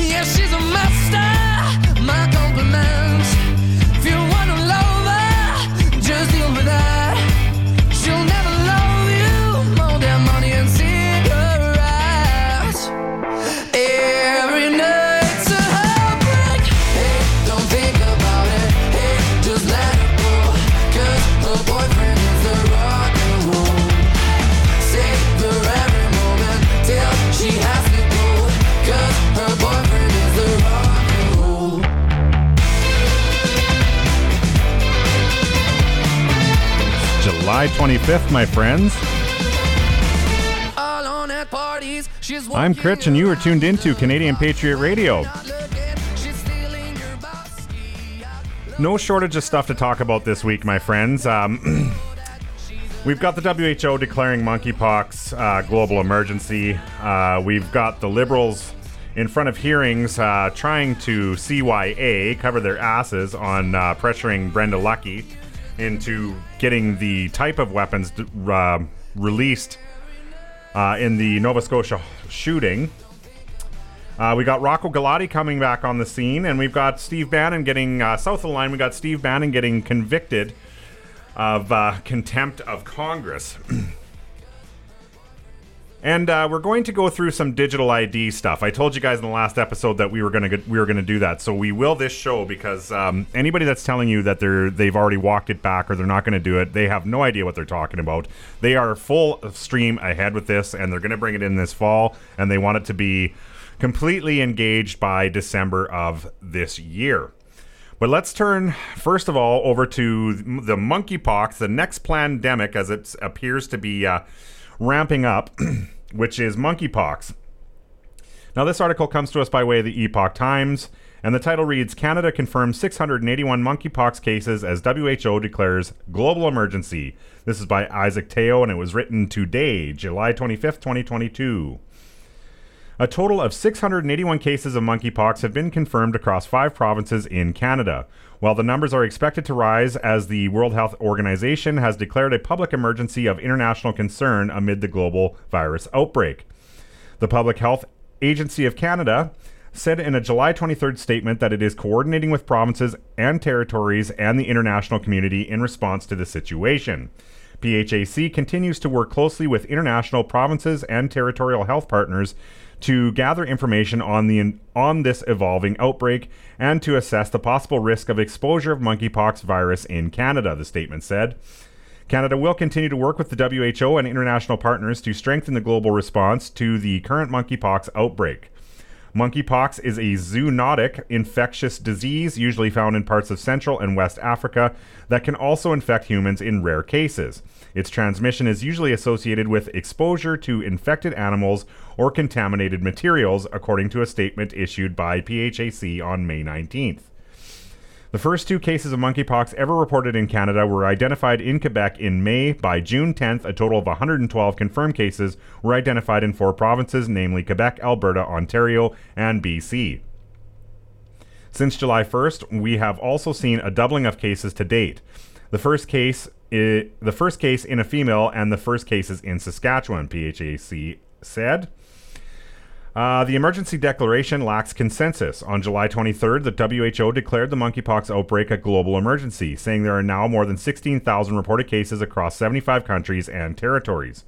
Yeah, she's a master. My compliments. July 25th, my friends. Alone at parties, she's I'm Critch, and you are tuned into Canadian Patriot Radio. No shortage of stuff to talk about this week, my friends. Um, we've got the WHO declaring monkeypox uh, global emergency. Uh, we've got the Liberals in front of hearings uh, trying to CYA cover their asses on uh, pressuring Brenda Lucki into getting the type of weapons uh, released uh, in the Nova Scotia shooting. Uh, we got Rocco Galati coming back on the scene, and we've got Steve Bannon getting uh, south of the line. We got Steve Bannon getting convicted of uh, contempt of Congress. and uh, we're going to go through some digital ID stuff. I told you guys in the last episode that we were going to we were going to do that, so we will this show because um, anybody that's telling you that they're they've already walked it back or they're not going to do it, they have no idea what they're talking about. They are full stream ahead with this, and they're going to bring it in this fall, and they want it to be completely engaged by December of this year. But let's turn first of all over to the monkeypox, the next pandemic as it appears to be uh, ramping up, which is monkeypox. Now, this article comes to us by way of the Epoch Times, and the title reads Canada confirms 681 monkeypox cases as WHO declares global emergency. This is by Isaac Teo, and it was written today, July 25th, 2022. A total of 681 cases of monkeypox have been confirmed across five provinces in Canada. While the numbers are expected to rise as the World Health Organization has declared a public emergency of international concern amid the global virus outbreak. The Public Health Agency of Canada said in a July 23rd statement that it is coordinating with provinces and territories and the international community in response to the situation. PHAC continues to work closely with international provinces and territorial health partners to gather information on the on this evolving outbreak and to assess the possible risk of exposure of monkeypox virus in Canada, the statement said. Canada will continue to work with the WHO and international partners to strengthen the global response to the current monkeypox outbreak. Monkeypox is a zoonotic infectious disease usually found in parts of Central and West Africa that can also infect humans in rare cases. Its transmission is usually associated with exposure to infected animals or contaminated materials, according to a statement issued by PHAC on May 19th. The first two cases of monkeypox ever reported in Canada were identified in Quebec in May. By June 10th, a total of 112 confirmed cases were identified in four provinces, namely Quebec, Alberta, Ontario, and BC. Since July 1st, we have also seen a doubling of cases to date. The first case i- the first case in a female and the first cases in Saskatchewan, PHAC said. Uh, the emergency declaration lacks consensus. On July 23rd, the WHO declared the monkeypox outbreak a global emergency, saying there are now more than 16,000 reported cases across 75 countries and territories.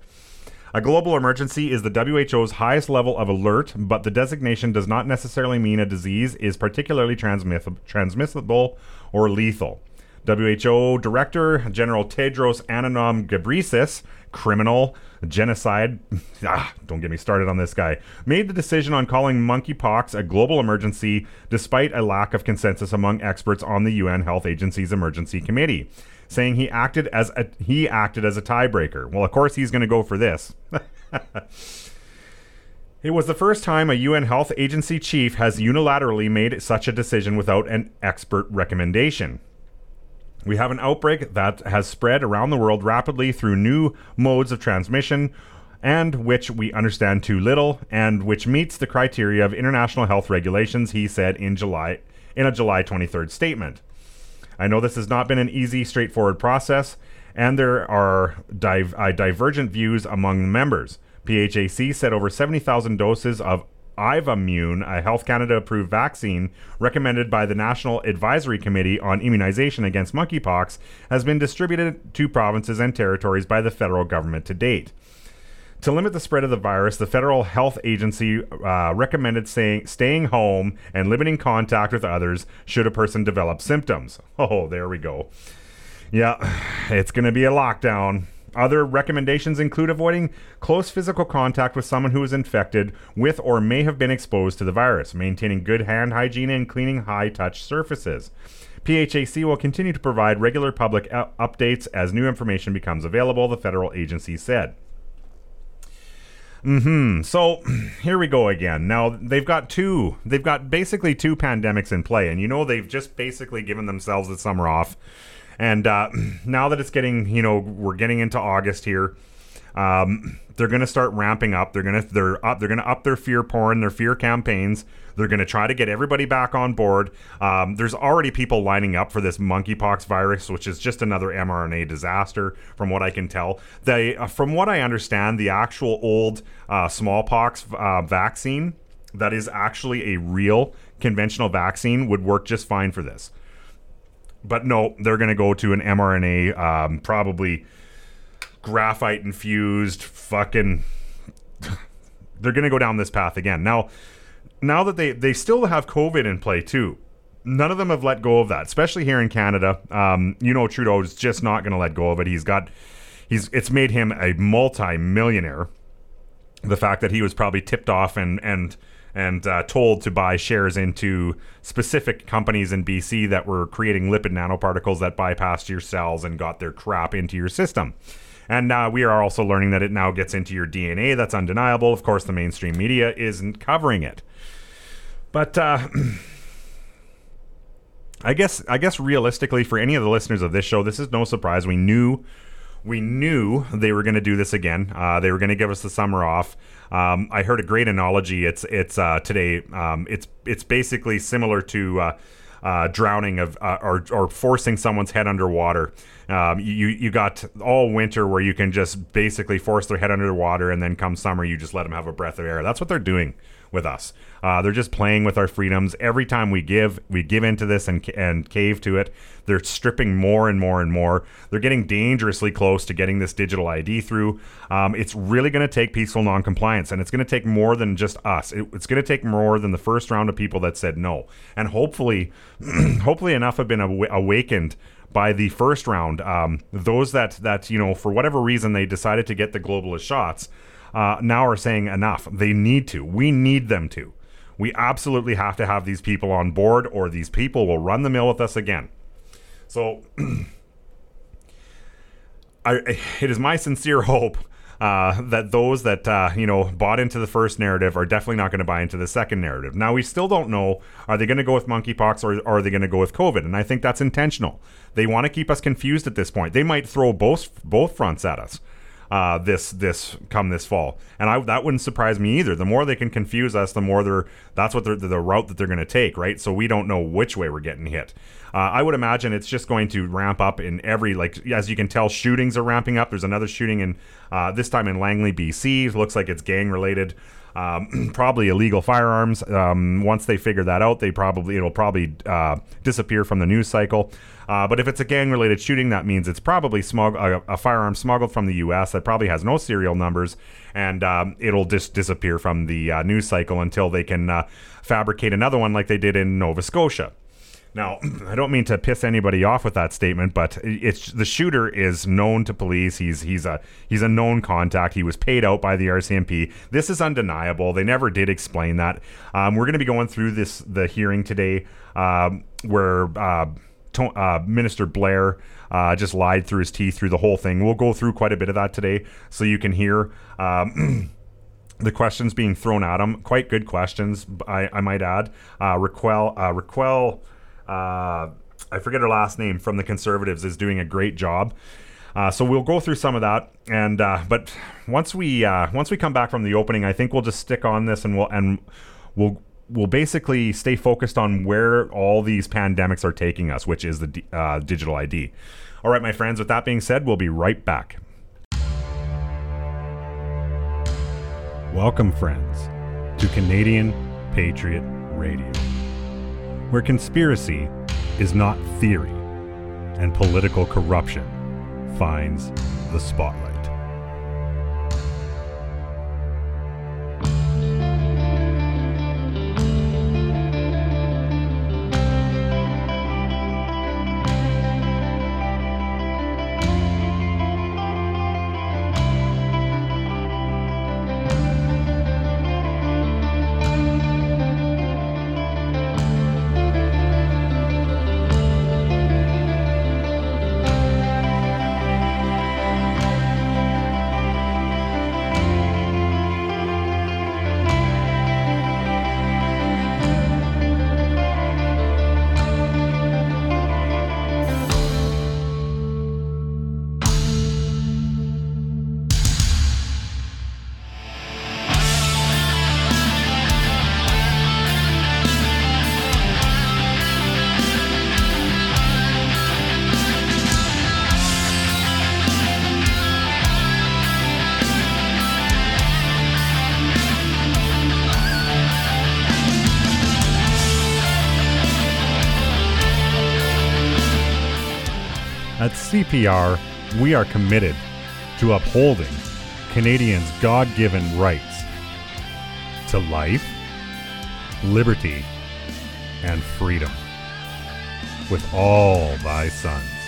A global emergency is the WHO's highest level of alert, but the designation does not necessarily mean a disease is particularly transmiss- transmissible or lethal. WHO Director General Tedros Adhanom Ghebreyesus, criminal, genocide, ah, don't get me started on this guy, made the decision on calling monkeypox a global emergency despite a lack of consensus among experts on the UN Health Agency's emergency committee, saying he acted as a he acted as a tiebreaker. Well, of course he's going to go for this. It was the first time a UN Health Agency chief has unilaterally made such a decision without an expert recommendation. We have an outbreak that has spread around the world rapidly through new modes of transmission and which we understand too little and which meets the criteria of international health regulations, he said in July in a July 23rd statement. I know this has not been an easy, straightforward process, and there are div- uh, divergent views among the members. PHAC said over 70,000 doses of Imvamune, a Health Canada approved vaccine recommended by the National Advisory Committee on Immunization Against Monkeypox, has been distributed to provinces and territories by the federal government to date. To limit the spread of the virus, the Federal Health Agency uh, recommended staying home and limiting contact with others should a person develop symptoms. Oh, there we go. Yeah, it's going to be a lockdown. Other recommendations include avoiding close physical contact with someone who is infected with or may have been exposed to the virus, maintaining good hand hygiene, and cleaning high touch surfaces. PHAC will continue to provide regular public updates as new information becomes available, the federal agency said. Hmm. So here we go again. Now they've got two. They've got basically two pandemics in play, and you know they've just basically given themselves the summer off and uh, now that it's getting, you know, we're getting into August here. Um, they're going to start ramping up. They're going to they're up. They're going to up their fear porn, their fear campaigns. They're going to try to get everybody back on board. Um, there's already people lining up for this monkeypox virus, which is just another mRNA disaster, from what I can tell. They, uh, from what I understand, the actual old uh, smallpox uh, vaccine that is actually a real conventional vaccine would work just fine for this. But no, they're going to go to an mRNA, um, probably graphite infused fucking. they're going to go down this path again. Now, now that they they still have COVID in play too. None of them have let go of that, especially here in Canada. Um, you know, Trudeau is just not going to let go of it. He's got, he's it's made him a multi-millionaire. The fact that he was probably tipped off and and and uh, told to buy shares into specific companies in BC that were creating lipid nanoparticles that bypassed your cells and got their crap into your system. And uh, we are also learning that it now gets into your DNA. That's undeniable. Of course, the mainstream media isn't covering it. But uh, I guess I guess realistically, for any of the listeners of this show, this is no surprise. We knew we knew they were going to do this again. Uh, they were going to give us the summer off. Um, I heard a great analogy. It's it's uh, today. Um, it's it's basically similar to. Uh, uh, drowning of uh, or, or forcing someone's head underwater. Um, you you got all winter where you can just basically force their head underwater, and then come summer you just let them have a breath of air. That's what they're doing with us. Uh, they're just playing with our freedoms. Every time we give, we give into this and, and cave to it. They're stripping more and more and more. They're getting dangerously close to getting this digital ID through. Um, it's really going to take peaceful noncompliance, and it's going to take more than just us. It, it's going to take more than the first round of people that said no, and hopefully, hopefully enough have been aw- awakened by the first round. Um, those that that you know for whatever reason they decided to get the globalist shots uh, now are saying enough. They need to. We need them to. We absolutely have to have these people on board, or these people will run the mill with us again. So, I, it is my sincere hope uh, that those that uh, you know bought into the first narrative are definitely not going to buy into the second narrative. Now we still don't know are they going to go with monkeypox or, or are they going to go with COVID, and I think that's intentional. They want to keep us confused at this point. They might throw both both fronts at us uh, this this come this fall. And I, that wouldn't surprise me either. The more they can confuse us, the more they're that's what they're the route that they're going to take, right? So we don't know which way we're getting hit. Uh, I would imagine it's just going to ramp up in every like as you can tell, shootings are ramping up. There's another shooting in uh, this time in Langley, BC. It looks like it's gang related. Um, probably illegal firearms. Um, once they figure that out, they probably it'll probably uh, disappear from the news cycle. Uh, but if it's a gang-related shooting, that means it's probably smugg- a, a, firearm smuggled from the U.S. that probably has no serial numbers, and um, it'll just disappear from the uh, news cycle until they can uh, fabricate another one like they did in Nova Scotia. Now, I don't mean to piss anybody off with that statement, but it's the shooter is known to police. He's he's a he's a known contact. He was paid out by the RCMP. This is undeniable. They never did explain that. Um, we're going to be going through this the hearing today, um, where. Uh, uh, Minister Blair uh, just lied through his teeth through the whole thing. We'll go through quite a bit of that today, so you can hear. Um, the questions being thrown at him. quite good questions, I, I might add. Uh, Raquel, uh, Raquel, uh, I forget her last name from the Conservatives, is doing a great job. Uh, so we'll go through some of that, and but once we once we come back from the opening, I think we'll just stick on this, and we'll and we'll we'll basically stay focused on where all these pandemics are taking us, which is the uh, digital ID. All right, my friends. With that being said, we'll be right back. Welcome, friends, to Canadian Patriot Radio, where conspiracy is not theory and political corruption finds the spotlight. We are committed to upholding Canadians' God given rights to life, liberty, and freedom. With all thy sons.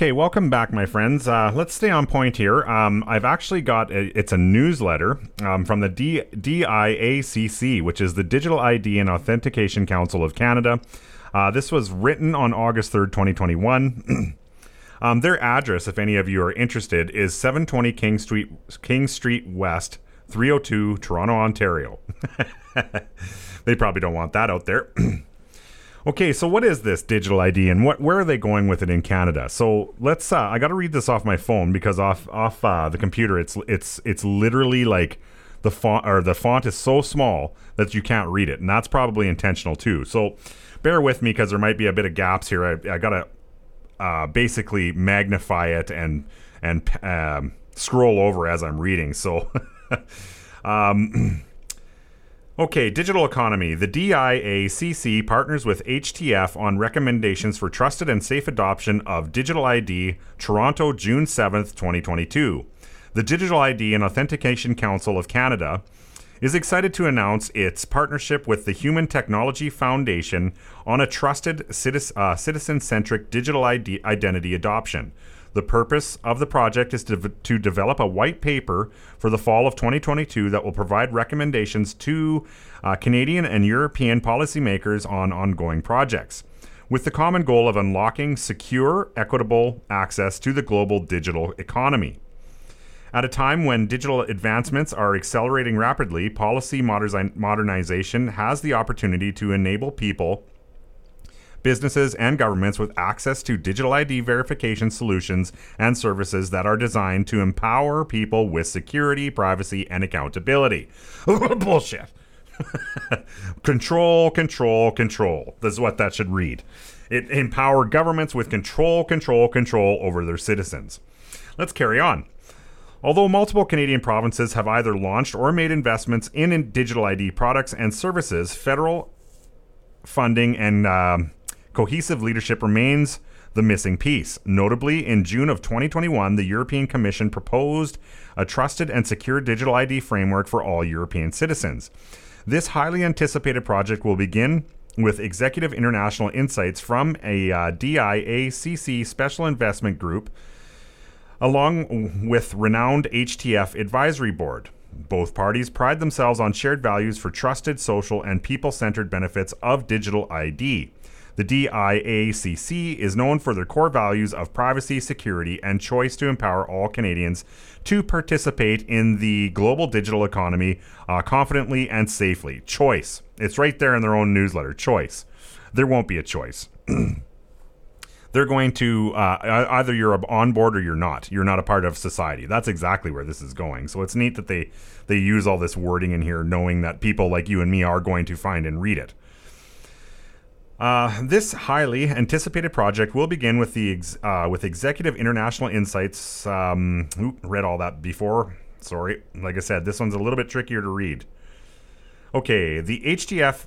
Okay, welcome back, my friends. Uh, let's stay on point here. Um, I've actually got a, it's a newsletter um, from the D, DIACC, which is the Digital ID and Authentication Council of Canada. Uh, this was written on August 3rd, 2021. um, their address, if any of you are interested, is 720 King Street, King Street West, 302, Toronto, Ontario. they probably don't want that out there. Okay, so what is this digital ID and what where are they going with it in Canada? So let's uh, I got to read this off my phone because off off uh, the computer it's it's it's literally like the font or the font is so small that you can't read it, and that's probably intentional too. So bear with me because there might be a bit of gaps here. I, I got to uh, basically magnify it and and um, scroll over as I'm reading. So. um, Okay, digital economy. The DIACC partners with HTF on recommendations for trusted and safe adoption of digital ID, Toronto, June 7th, 2022. The Digital ID and Authentication Council of Canada is excited to announce its partnership with the Human Technology Foundation on a trusted uh, citizen centric digital ID identity adoption. The purpose of the project is to, to develop a white paper for the fall of 2022 that will provide recommendations to uh, Canadian and European policymakers on ongoing projects, with the common goal of unlocking secure, equitable access to the global digital economy. At a time when digital advancements are accelerating rapidly, policy modernization has the opportunity to enable people businesses, and governments with access to digital ID verification solutions and services that are designed to empower people with security, privacy, and accountability. Bullshit. control, control, control. This is what that should read. It empower governments with control, control, control over their citizens. Let's carry on. Although multiple Canadian provinces have either launched or made investments in digital ID products and services, federal funding and uh, cohesive leadership remains the missing piece. Notably, in June of 2021, the European Commission proposed a trusted and secure digital ID framework for all European citizens. This highly anticipated project will begin with executive international insights from a uh, DIACC special investment group, along with renowned HTF advisory board. Both parties pride themselves on shared values for trusted, social, and people centered benefits of digital ID. The DIACC is known for their core values of privacy, security, and choice to empower all Canadians to participate in the global digital economy uh, confidently and safely. Choice. It's right there in their own newsletter. Choice. There won't be a choice. They're going to uh, either you're on board or you're not. You're not a part of society. That's exactly where this is going. So it's neat that they they use all this wording in here, knowing that people like you and me are going to find and read it. Uh, this highly anticipated project will begin with the ex- uh, with Executive International Insights. Um, ooh, read all that before. Sorry, like I said, this one's a little bit trickier to read. Okay, the HTF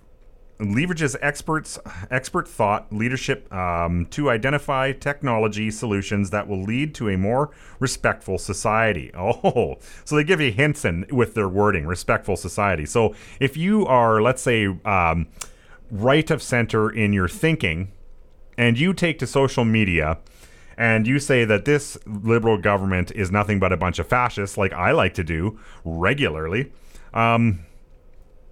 leverages experts expert thought leadership um, to identify technology solutions that will lead to a more respectful society oh so they give you hints in with their wording respectful society so if you are let's say um, right of center in your thinking, and you take to social media and you say that this liberal government is nothing but a bunch of fascists, like I like to do regularly, um,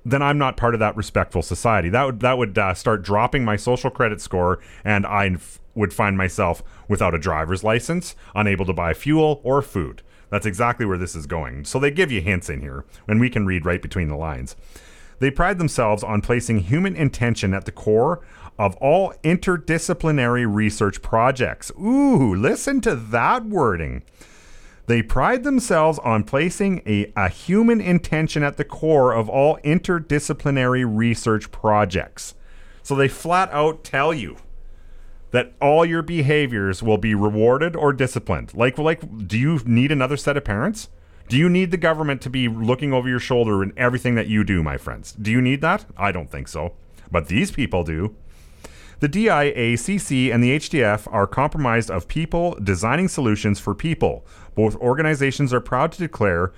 then I'm not part of that respectful society. That would that would uh, start dropping my social credit score, and I f- would find myself without a driver's license, unable to buy fuel or food. That's exactly where this is going. So they give you hints in here, and we can read right between the lines. They pride themselves on placing human intention at the core of all interdisciplinary research projects. Ooh, listen to that wording. They pride themselves on placing a, a human intention at the core of all interdisciplinary research projects. So they flat out tell you that all your behaviors will be rewarded or disciplined. Like, like, do you need another set of parents? Do you need the government to be looking over your shoulder in everything that you do, my friends? Do you need that? I don't think so. But these people do. The DIACC and the HTF are comprised of people designing solutions for people. Both organizations are proud to declare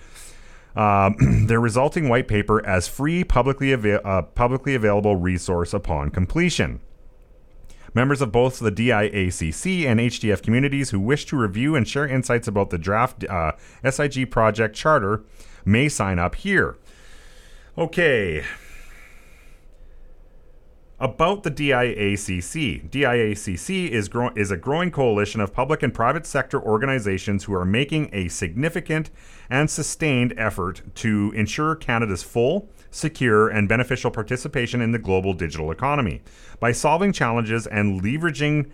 um, their resulting white paper as free, publicly, uh, publicly available resource upon completion. Members of both the DIACC and HTF communities who wish to review and share insights about the draft uh, SIG project charter may sign up here. Okay. About the DIACC. DIACC is, is a growing coalition of public and private sector organizations who are making a significant and sustained effort to ensure Canada's full, secure, and beneficial participation in the global digital economy. By solving challenges and leveraging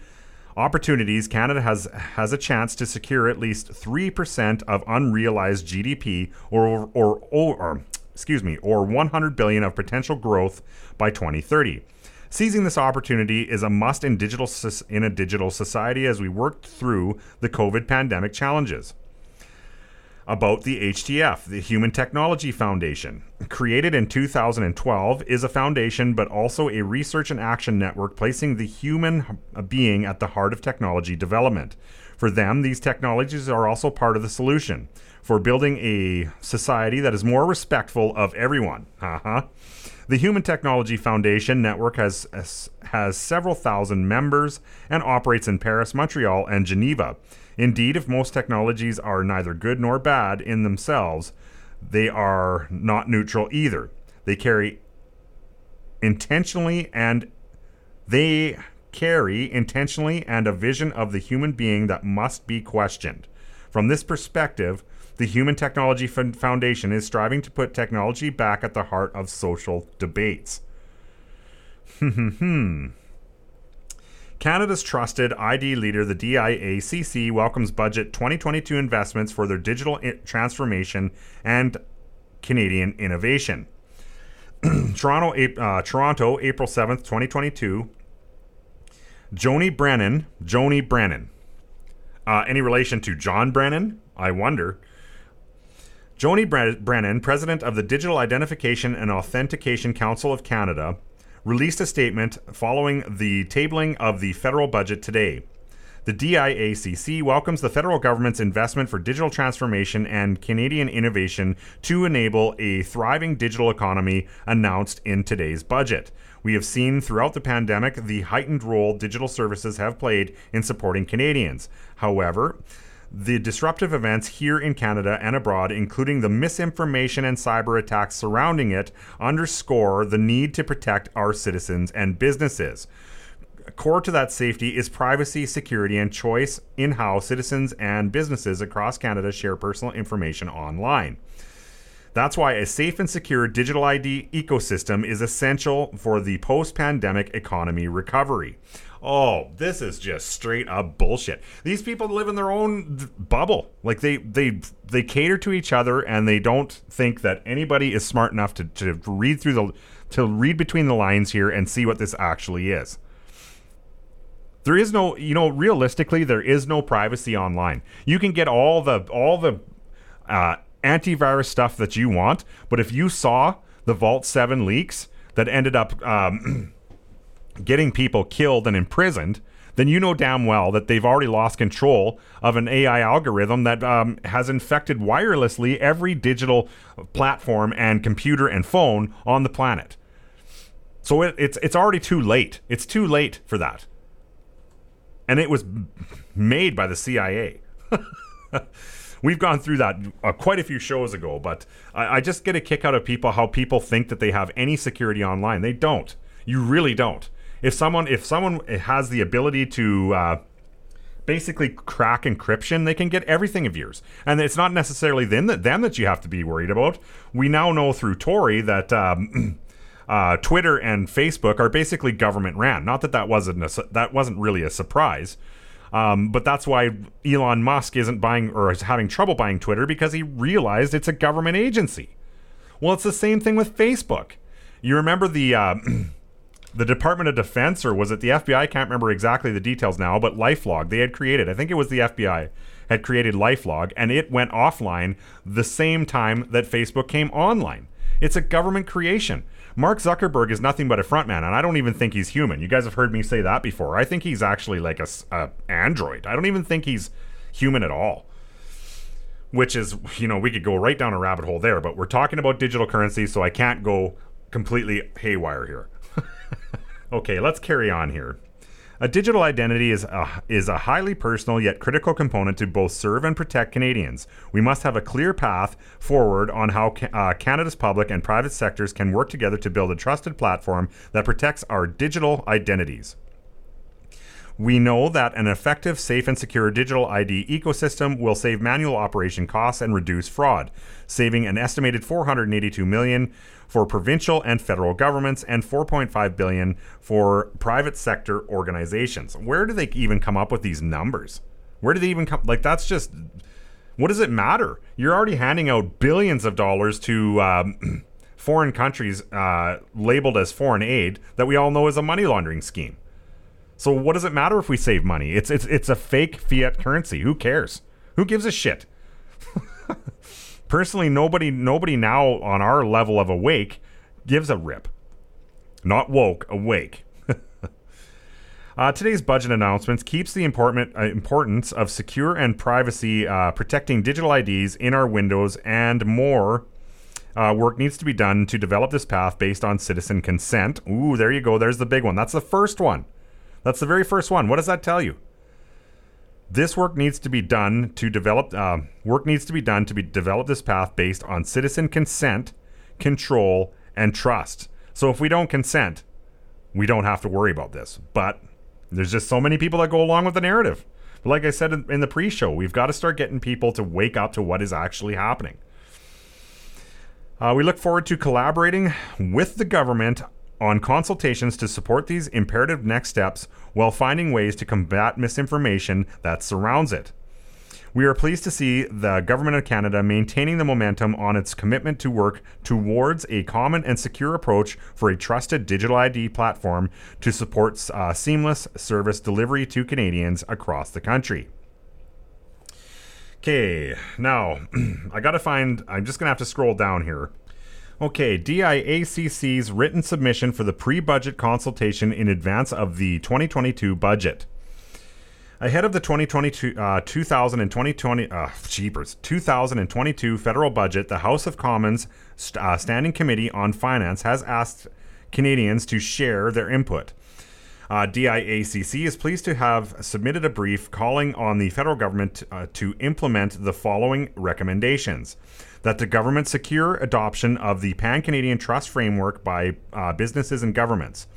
opportunities, Canada has has a chance to secure at least 3% of unrealized GDP or or, or, or excuse me, or 100 billion of potential growth by 2030. Seizing this opportunity is a must in digital in a digital society as we work through the COVID pandemic challenges about the HTF, the Human Technology Foundation. Created in 2012, is a foundation but also a research and action network placing the human being at the heart of technology development. For them, these technologies are also part of the solution for building a society that is more respectful of everyone. Uh-huh. The Human Technology Foundation network has, has several thousand members and operates in Paris, Montreal, and Geneva. Indeed, if most technologies are neither good nor bad in themselves, they are not neutral either. They carry intentionally and they carry intentionally and a vision of the human being that must be questioned. From this perspective, the Human Technology Foundation is striving to put technology back at the heart of social debates. Hmm. Canada's trusted ID leader, the DIACC, welcomes budget 2022 investments for their digital transformation and Canadian innovation. Toronto, uh, Toronto, April 7th, 2022. Joni Brennan, Joni Brennan. Uh, any relation to John Brennan? I wonder. Joni Brennan, president of the Digital Identification and Authentication Council of Canada, released a statement following the tabling of the federal budget today. The DIACC welcomes the federal government's investment for digital transformation and Canadian innovation to enable a thriving digital economy announced in today's budget. We have seen throughout the pandemic the heightened role digital services have played in supporting Canadians. However, the disruptive events here in Canada and abroad, including the misinformation and cyber attacks surrounding it, underscore the need to protect our citizens and businesses. Core to that safety is privacy, security, and choice in how citizens and businesses across Canada share personal information online. That's why a safe and secure digital ID ecosystem is essential for the post pandemic economy recovery. Oh, this is just straight up bullshit. These people live in their own bubble. Like they they they cater to each other and they don't think that anybody is smart enough to, to read through the to read between the lines here and see what this actually is. There is no, you know, realistically, there is no privacy online. You can get all the all the uh, antivirus stuff that you want, but if you saw the Vault Seven leaks that ended up um, getting people killed and imprisoned, then you know damn well that they've already lost control of an AI algorithm that um, has infected wirelessly every digital platform and computer and phone on the planet. So it, it's it's already too late. It's too late for that and it was made by the CIA. We've gone through that uh, quite a few shows ago, but I, I, just get a kick out of people how people think that they have any security online. They don't. You really don't. If someone if someone has the ability to uh, basically crack encryption, they can get everything of yours, and it's not necessarily them that them that you have to be worried about. We now know through Tori that. Um, uh, Twitter and Facebook are basically government ran. Not that that wasn't a, that wasn't really a surprise, um, but that's why Elon Musk isn't buying or is having trouble buying Twitter because he realized it's a government agency. Well, it's the same thing with Facebook. You remember the uh, the Department of Defense, or was it the FBI? I can't remember exactly the details now, but LifeLog they had created. I think it was the FBI had created LifeLog, and it went offline the same time that Facebook came online. It's a government creation. Mark Zuckerberg is nothing but a frontman, and I don't even think he's human. You guys have heard me say that before. I think he's actually like a, a android. I don't even think he's human at all. Which is, you know, we could go right down a rabbit hole there, but we're talking about digital currency, so I can't go completely haywire here. Okay, let's carry on here. A digital identity is a, is a highly personal yet critical component to both serve and protect Canadians. We must have a clear path forward on how ca- uh, Canada's public and private sectors can work together to build a trusted platform that protects our digital identities. We know that an effective, safe, and secure digital ID ecosystem will save manual operation costs and reduce fraud, saving an estimated 482 million for provincial and federal governments and 4.5 billion for private sector organizations. Where do they even come up with these numbers? Where do they even come like that's just what does it matter? You're already handing out billions of dollars to um, foreign countries uh, labeled as foreign aid that we all know is a money laundering scheme. So what does it matter if we save money? It's it's it's a fake fiat currency. Who cares? Who gives a shit? Personally, nobody nobody now on our level of awake gives a rip. Not woke, awake. uh, today's budget announcements keeps the important, uh, importance of secure and privacy uh, protecting digital IDs in our windows and more. Uh, work needs to be done to develop this path based on citizen consent. Ooh, there you go. There's the big one. That's the first one. That's the very first one. What does that tell you? This work needs to be done to develop. Uh, work needs to be done to be develop this path based on citizen consent, control, and trust. So if we don't consent, we don't have to worry about this. But there's just so many people that go along with the narrative. But like I said in the pre-show, we've got to start getting people to wake up to what is actually happening. Uh, we look forward to collaborating with the government on consultations to support these imperative next steps while finding ways to combat misinformation that surrounds it. We are pleased to see the Government of Canada maintaining the momentum on its commitment to work towards a common and secure approach for a trusted digital ID platform to support uh, seamless service delivery to Canadians across the country. Okay, now I gotta find, I'm just gonna have to scroll down here Okay, DIACC's written submission for the pre budget consultation in advance of the 2022 budget. Ahead of the 2022, uh, 2000 and 2020, uh, jeepers, 2022 federal budget, the House of Commons st- uh, Standing Committee on Finance has asked Canadians to share their input. Uh, DIACC is pleased to have submitted a brief calling on the federal government uh, to implement the following recommendations that the government secure adoption of the Pan Canadian Trust Framework by uh, businesses and governments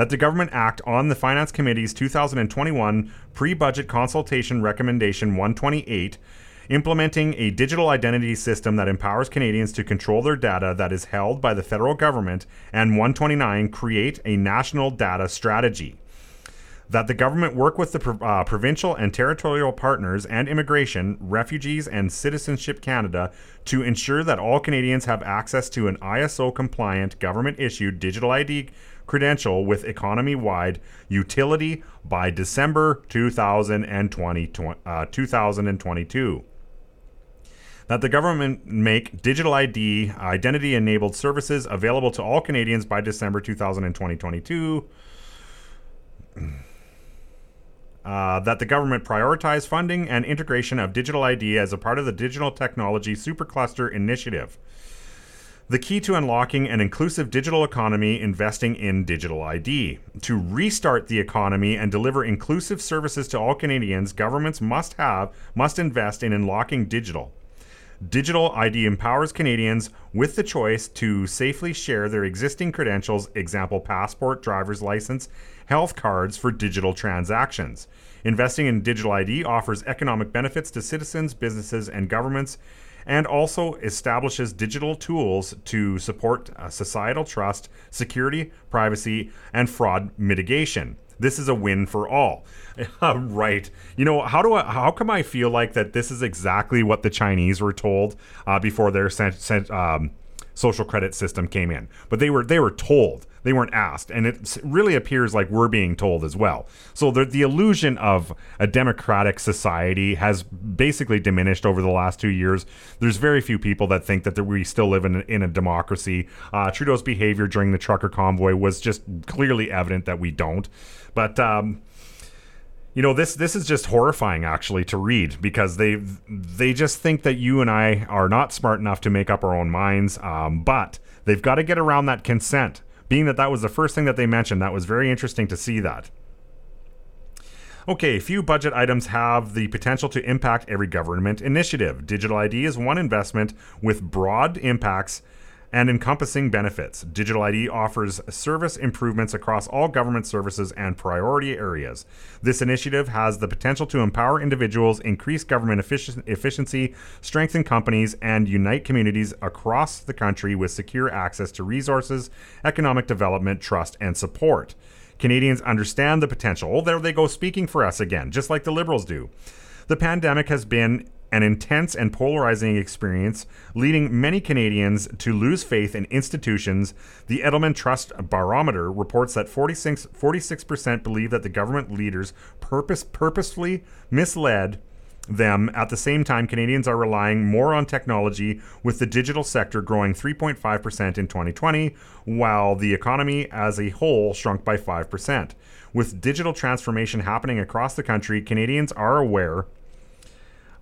that the government act on the Finance Committee's 2021 pre budget consultation recommendation 128, implementing a digital identity system that empowers Canadians to control their data that is held by the federal government, and 129, create a national data strategy. That the government work with the uh, provincial and territorial partners and immigration, refugees, and Citizenship Canada to ensure that all Canadians have access to an ISO compliant government issued digital ID credential with economy wide utility by December 2020, uh, 2022 that the government make digital ID identity enabled services available to all Canadians by December 2022. Uh, that the government prioritize funding and integration of digital ID as a part of the Digital Technology Supercluster Initiative. The key to unlocking an inclusive digital economy investing in digital ID. To restart the economy and deliver inclusive services to all Canadians, governments must have must invest in unlocking digital. Digital ID empowers Canadians with the choice to safely share their existing credentials, example passport, driver's license, health cards for digital transactions. Investing in digital ID offers economic benefits to citizens, businesses, and governments and also establishes digital tools to support uh, societal trust, security, privacy, and fraud mitigation. This is a win for all. right. You know, how do I, how come I feel like that this is exactly what the Chinese were told uh, before their sent, sent, um, social credit system came in? But they were they were told they weren't asked, and it really appears like we're being told as well. So the, the illusion of a democratic society has basically diminished over the last two years. There's very few people that think that we still live in a, in a democracy. Uh, Trudeau's behavior during the trucker convoy was just clearly evident that we don't. But um, you know this this is just horrifying actually to read because they they just think that you and I are not smart enough to make up our own minds. Um, but they've got to get around that consent being that that was the first thing that they mentioned, that was very interesting to see that. Okay, few budget items have the potential to impact every government initiative. Digital ID is one investment with broad impacts and encompassing benefits. Digital ID offers service improvements across all government services and priority areas. This initiative has the potential to empower individuals, increase government effic- efficiency, strengthen companies, and unite communities across the country with secure access to resources, economic development, trust, and support. Canadians understand the potential. Oh, there they go speaking for us again, just like the Liberals do. The pandemic has been an intense and polarizing experience, leading many Canadians to lose faith in institutions. The Edelman Trust Barometer reports that 46, 46% believe that the government leaders purpose, purposefully misled them. At the same time, Canadians are relying more on technology, with the digital sector growing 3.5% in 2020, while the economy as a whole shrunk by 5%. With digital transformation happening across the country, Canadians are aware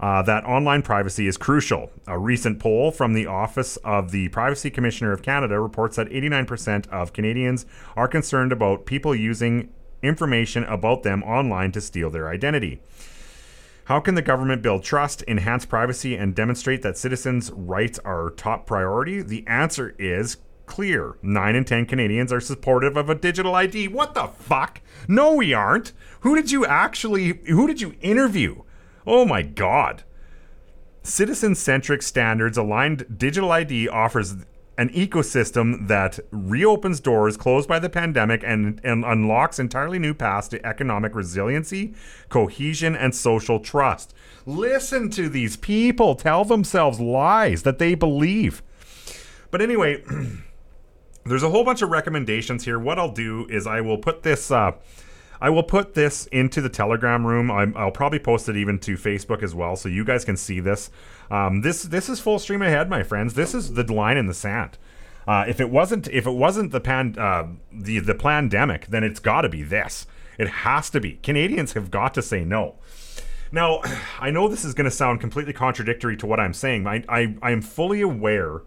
uh, that online privacy is crucial. A recent poll from the Office of the Privacy Commissioner of Canada reports that 89% of Canadians are concerned about people using information about them online to steal their identity. How can the government build trust, enhance privacy, and demonstrate that citizens' rights are top priority? The answer is clear. 9 in 10 Canadians are supportive of a digital ID. What the fuck? No, we aren't. Who did you actually who did you interview? Oh my God. Citizen centric standards aligned digital ID offers an ecosystem that reopens doors closed by the pandemic and, and unlocks entirely new paths to economic resiliency, cohesion, and social trust. Listen to these people tell themselves lies that they believe. But anyway, there's a whole bunch of recommendations here. What I'll do is I will put this. Uh, I will put this into the Telegram room. i will probably post it even to Facebook as well, so you guys can see this. Um, this this is full stream ahead, my friends. This is the line in the sand. Uh, if it wasn't if it wasn't the pan uh, the the pandemic, then it's got to be this. It has to be. Canadians have got to say no. Now, I know this is going to sound completely contradictory to what I'm saying. I, I, I am fully aware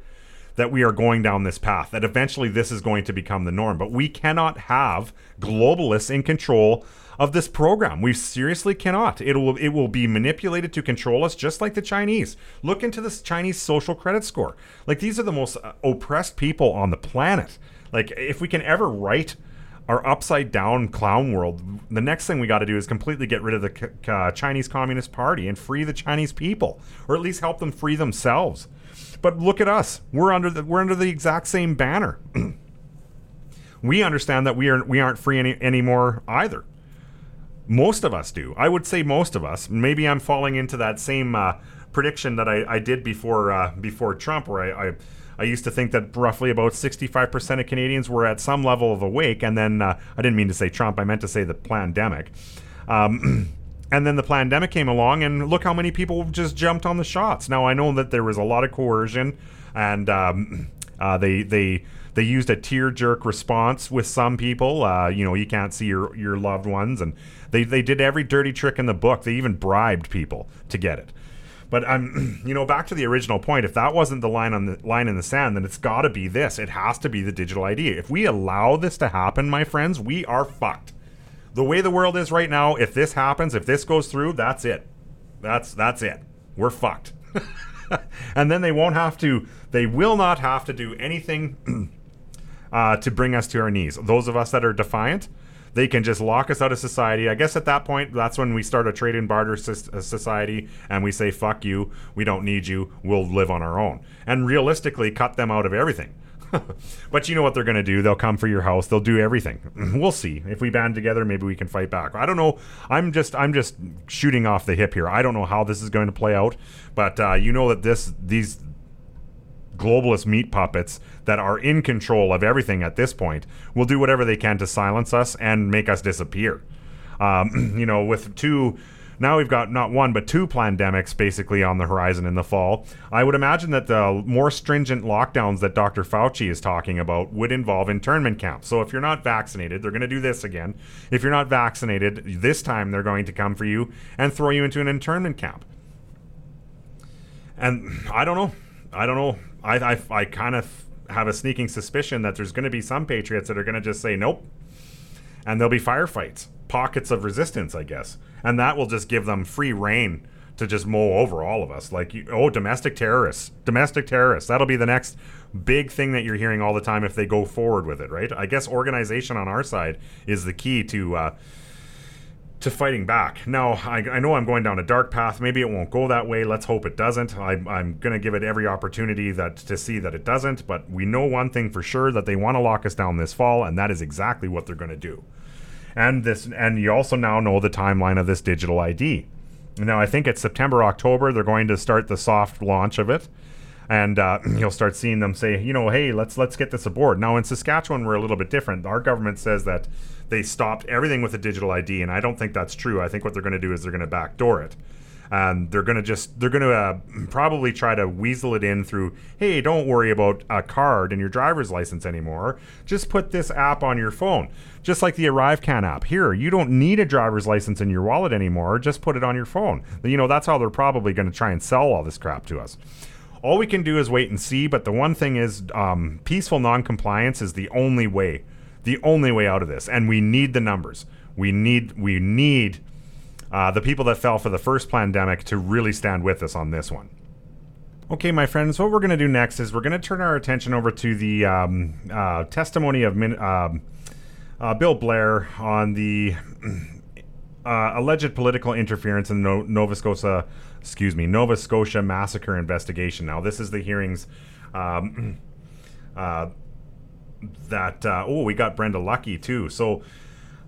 that we are going down this path, that eventually this is going to become the norm. But we cannot have globalists in control of this program. We seriously cannot. It will it will be manipulated to control us just like the Chinese. Look into this Chinese social credit score. Like these are the most uh, oppressed people on the planet. Like if we can ever right our upside down clown world, the next thing we got to do is completely get rid of the uh, Chinese Communist Party and free the Chinese people, or at least help them free themselves. But look at us. We're under the we're under the exact same banner. we understand that we are we aren't free any anymore either. Most of us do. I would say most of us. Maybe I'm falling into that same uh, prediction that I, I did before uh, before Trump, where I, I, I used to think that roughly about 65% of Canadians were at some level of awake, and then uh, I didn't mean to say Trump. I meant to say the pandemic. Um, and then the pandemic came along, and look how many people just jumped on the shots. Now I know that there was a lot of coercion, and um, uh, they they they used a tear jerk response with some people. Uh, you know, you can't see your your loved ones, and they they did every dirty trick in the book. They even bribed people to get it. But I'm, you know, back to the original point. If that wasn't the line on the line in the sand, then it's got to be this. It has to be the digital ID. If we allow this to happen, my friends, we are fucked the way the world is right now, if this happens, if this goes through, that's it. That's that's it. We're fucked. and then they won't have to. They will not have to do anything uh, to bring us to our knees. Those of us that are defiant, they can just lock us out of society. I guess at that point, that's when we start a trade and barter uh, society and we say, fuck you, we don't need you, we'll live on our own. And realistically, cut them out of everything. but you know what they're going to do? They'll come for your house. They'll do everything. We'll see. If we band together, maybe we can fight back. I don't know. I'm just I'm just shooting off the hip here. I don't know how this is going to play out, but uh, you know that this these globalist meat puppets that are in control of everything at this point will do whatever they can to silence us and make us disappear. Um, you know, with two now we've got not one but two pandemics basically on the horizon in the fall. I would imagine that the more stringent lockdowns that Dr. Fauci is talking about would involve internment camps. So if you're not vaccinated, they're going to do this again. If you're not vaccinated, this time they're going to come for you and throw you into an internment camp. And I don't know. I don't know. I I, I kind of have a sneaking suspicion that there's going to be some patriots that are going to just say nope, and there'll be firefights, pockets of resistance, I guess and that will just give them free reign to just mow over all of us. Like, oh, domestic terrorists, domestic terrorists. That'll be the next big thing that you're hearing all the time if they go forward with it, right? I guess organization on our side is the key to. Uh, to fighting back. Now, I, I, know I'm going down a dark path. Maybe it won't go that way. Let's hope it doesn't. I, I'm going to give it every opportunity that to see that it doesn't. But we know one thing for sure that they want to lock us down this fall, and that is exactly what they're going to do and this and you also now know the timeline of this digital ID. Now I think it's September October they're going to start the soft launch of it, and uh, you'll start seeing them say, you know, hey, let's let's get this aboard. Now in Saskatchewan we're a little bit different. Our government says that they stopped everything with a digital ID, and I don't think that's true. I think what they're going to do is they're going to backdoor it and they're gonna just they're gonna uh, probably try to weasel it in through hey don't worry about a card and your driver's license anymore. Just put this app on your phone. Just like the ArriveCAN app. Here you don't need a driver's license in your wallet anymore. Just put it on your phone. You know that's how they're probably going to try and sell all this crap to us. All we can do is wait and see but the one thing is um, peaceful non-compliance is the only way the only way out of this and we need the numbers. We need we need uh, the people that fell for the first pandemic to really stand with us on this one. Okay, my friends, what we're going to do next is we're going to turn our attention over to the um, uh, testimony of Min- um, uh, Bill Blair on the uh, alleged political interference in the no- Nova Scotia, excuse me, Nova Scotia massacre investigation. Now, this is the hearings um, uh, that uh, oh, we got Brenda Lucki too. So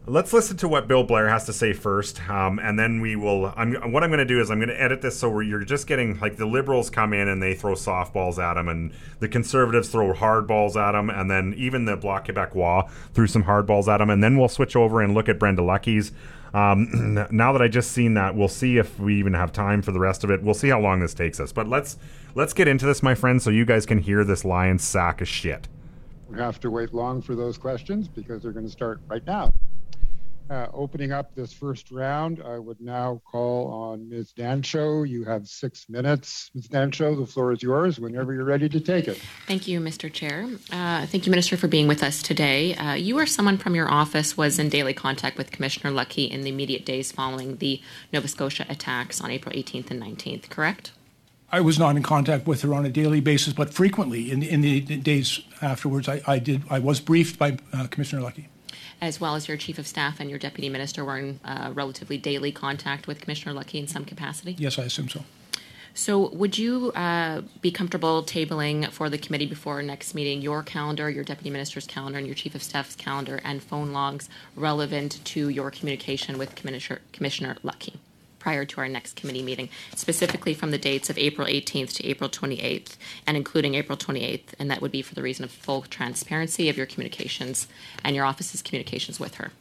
Let's listen to what Bill Blair has to say first, um, and then we will. I'm, what I'm going to do is I'm going to edit this so you're just getting like the liberals come in and they throw softballs at him, and the conservatives throw hardballs at him, and then even the Bloc Québécois threw some hardballs at him, and then we'll switch over and look at Brenda Lucki's. Um, now that I just seen that, we'll see if we even have time for the rest of it. We'll see how long this takes us, but let's let's get into this, my friends, so you guys can hear this lion sack of shit. We have to wait long for those questions because they're going to start right now. Uh, opening up this first round, I would now call on Ms. Dancho. You have six minutes. Ms. Dancho, the floor is yours whenever you're ready to take it. Thank you, Mr. Chair. Uh, thank you, Minister, for being with us today. Uh, you or someone from your office was in daily contact with Commissioner Lucki in the immediate days following the Nova Scotia attacks on April 18th and 19th, correct? I was not in contact with her on a daily basis, but frequently in, in the days afterwards, I, I did. I was briefed by uh, Commissioner Lucki as well as your chief of staff and your deputy minister were in uh, relatively daily contact with Commissioner Lucki in some capacity? Yes, I assume so. So, would you uh, be comfortable tabling for the committee before our next meeting your calendar, your deputy minister's calendar, and your chief of staff's calendar and phone logs relevant to your communication with Commissioner, Commissioner Lucki? Prior to our next committee meeting, specifically from the dates of April 18th to April 28th, and including April 28th, and that would be for the reason of full transparency of your communications and your office's communications with her.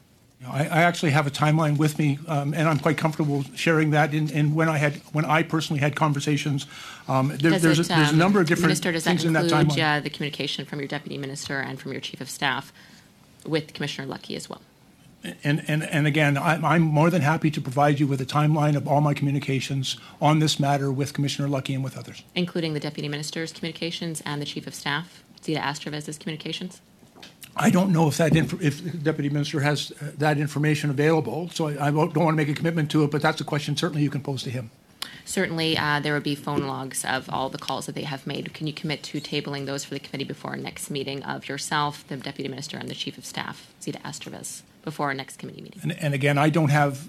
I, I actually have a timeline with me, um, and I'm quite comfortable sharing that. In, in, when I had, when I personally had conversations, um, there, there's, it, a, there's a number of different Minister, does things that include, in that timeline. Uh, the communication from your deputy minister and from your chief of staff with Commissioner Lucki as well? And, and, and again, I'm, I'm more than happy to provide you with a timeline of all my communications on this matter with Commissioner Lucki and with others. Including the Deputy Minister's communications and the Chief of Staff, Zita Astravas's communications? I don't know if that inf- if the deputy minister has uh, that information available, so I, I, don't want to make a commitment to it. But that's a question certainly you can pose to him. Certainly, uh, there would be phone logs of all the calls that they have made. Can you commit to tabling those for the committee before our next meeting of yourself, the deputy minister, and the chief of staff, Zita Astravas? Before our next committee meeting. And, and again, I don't have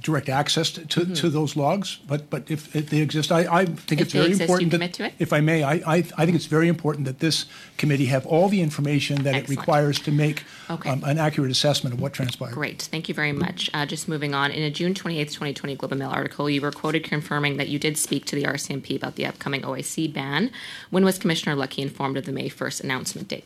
direct access to, to, mm-hmm. to, those logs, but but if, if they exist, I, I think if it's very exist, important. You commit to it? If I may, I, I, I think it's very important that this committee have all the information that Excellent. it requires to make okay. um, an accurate assessment of what transpired. Great, thank you very much. Uh, just moving on, in a June 28th, 2020 Globe and Mail article, you were quoted confirming that you did speak to the RCMP about the upcoming OIC ban. When was Commissioner Lucki informed of the May 1st announcement date?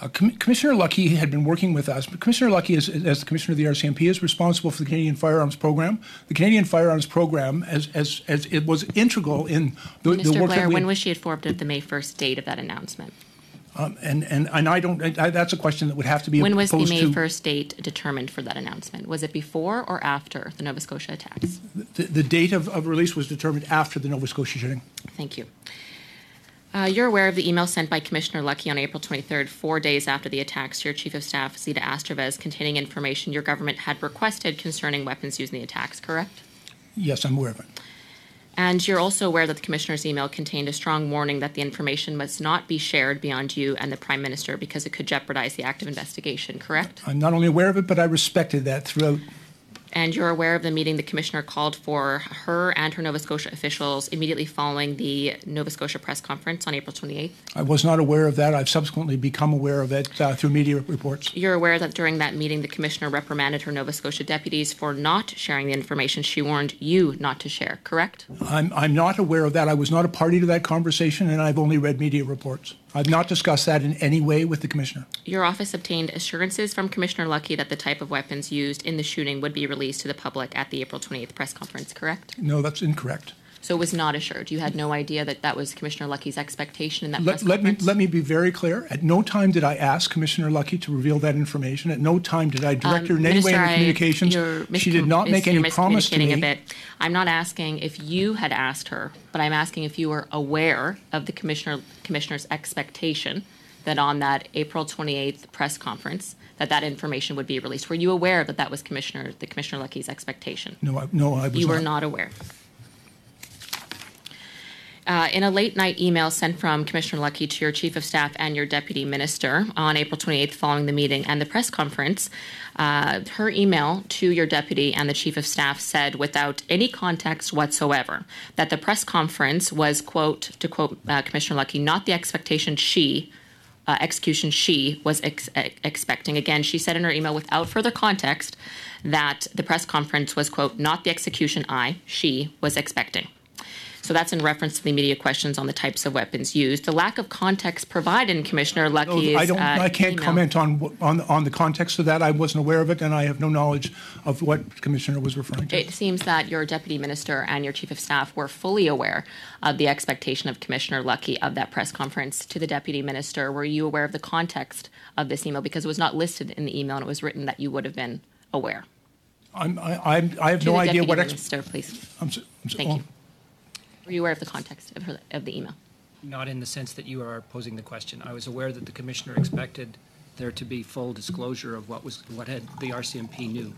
Uh, Com- Commissioner Lucki had been working with us. But Commissioner Lucki, is, as the commissioner of the RCMP, is responsible for the Canadian Firearms Program. The Canadian Firearms Program, as as, as it was integral in the, the work Blair, that we, when was she informed of the May first date of that announcement? Um, and, and and I don't. I, that's a question that would have to be. When was the May first date determined for that announcement? Was it before or after the Nova Scotia attacks? The, the date of, of release was determined after the Nova Scotia shooting. Thank you. Uh, you're aware of the email sent by Commissioner Lucki on April 23rd, four days after the attacks, to your Chief of Staff, Zita Astravas, containing information your government had requested concerning weapons used in the attacks, correct? Yes, I'm aware of it. And you're also aware that the Commissioner's email contained a strong warning that the information must not be shared beyond you and the Prime Minister because it could jeopardize the active investigation, correct? I'm not only aware of it, but I respected that throughout and you're aware of the meeting the commissioner called for her and her Nova Scotia officials immediately following the Nova Scotia press conference on April 28th? I was not aware of that. I've subsequently become aware of it uh, through media reports. You're aware that during that meeting, the commissioner reprimanded her Nova Scotia deputies for not sharing the information she warned you not to share, correct? I'm, I'm not aware of that. I was not a party to that conversation, and I've only read media reports. I've not discussed that in any way with the commissioner. Your office obtained assurances from Commissioner Lucki that the type of weapons used in the shooting would be released to the public at the April 28th press conference, correct? No, that's incorrect. So it was not assured. You had no idea that that was Commissioner Lucki's expectation in that let, press let conference. Me, let me be very clear. At no time did I ask Commissioner Lucki to reveal that information. At no time did I direct um, her in any way in her I, communications. She did not make any promise to me. A bit. I'm not asking if you had asked her, but I'm asking if you were aware of the commissioner commissioner's expectation that on that April 28th press conference that that information would be released. Were you aware that that was Commissioner the Commissioner Lucki's expectation? No, I, no, I was. You not. were not aware. Uh, in a late night email sent from Commissioner Lucki to your Chief of Staff and your Deputy Minister on April 28th following the meeting and the press conference, uh, her email to your Deputy and the Chief of Staff said, without any context whatsoever, that the press conference was, quote, to quote uh, Commissioner Lucki, not the expectation she, uh, execution she was ex- expecting. Again, she said in her email without further context that the press conference was, quote, not the execution I, she, was expecting. So that's in reference to the immediate questions on the types of weapons used. The lack of context provided in Commissioner Lucki's no, I don't. Uh, I can't email. comment on on on the context of that. I wasn't aware of it, and I have no knowledge of what Commissioner was referring to. It seems that your deputy minister and your chief of staff were fully aware of the expectation of Commissioner Lucki of that press conference. To the deputy minister, were you aware of the context of this email because it was not listed in the email and it was written that you would have been aware. I'm, I, I'm, I have To no idea what. Ex- Minister, please. I'm, so- I'm so- Thank oh. you. Were you aware of the context of, her, of the email? Not in the sense that you are posing the question. I was aware that the commissioner expected there to be full disclosure of what was, what had, the RCMP knew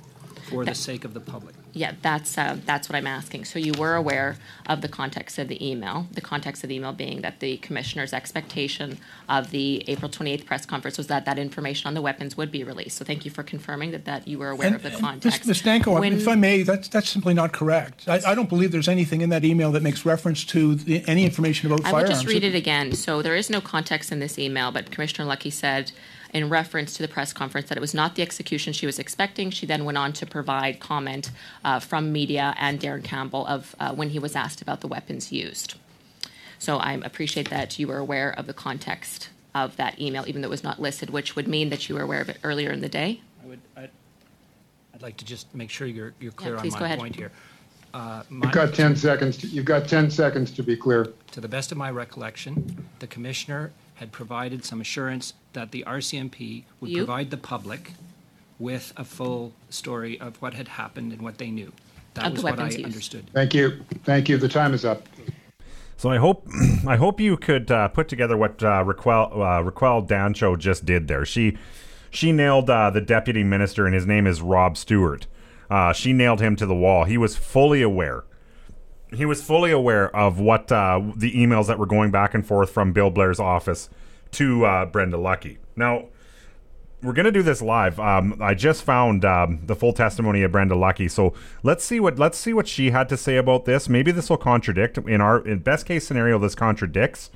for the sake of the public. Yeah, that's uh, that's what I'm asking. So you were aware of the context of the email. The context of the email being that the commissioner's expectation of the April 28th press conference was that that information on the weapons would be released. So thank you for confirming that that you were aware And- of the and context. Ms. Dancho, When- if I may, that's, that's simply not correct. I, I don't believe there's anything in that email that makes reference to the, any information about I will firearms. just read it again. So there is no context in this email, but Commissioner Lucki said in reference to the press conference that it was not the execution she was expecting. She then went on to provide comment uh, from media and Darren Campbell of uh, when he was asked about the weapons used. So I appreciate that you were aware of the context of that email, even though it was not listed, which would mean that you were aware of it earlier in the day. I would, I'd, I'd like to just make sure you're, you're clear on please go my ahead. point here. Uh, You've got 10 seconds. To, you've got 10 seconds to be clear. To the best of my recollection, the commissioner had provided some assurance that the RCMP would You? provide the public with a full story of what had happened and what they knew. That Of the was what I weapons used. understood. Thank you. Thank you. The time is up. So I hope I hope you could uh, put together what uh, Raquel uh, Raquel Dancho just did there. She she nailed uh, the deputy minister, and his name is Rob Stewart. Uh, she nailed him to the wall. He was fully aware. He was fully aware of what uh, the emails that were going back and forth from Bill Blair's office to uh, Brenda Lucki. Now we're gonna do this live. Um, I just found um, the full testimony of Brenda Lucki, so let's see what let's see what she had to say about this. Maybe this will contradict. In our in best case scenario, this contradicts,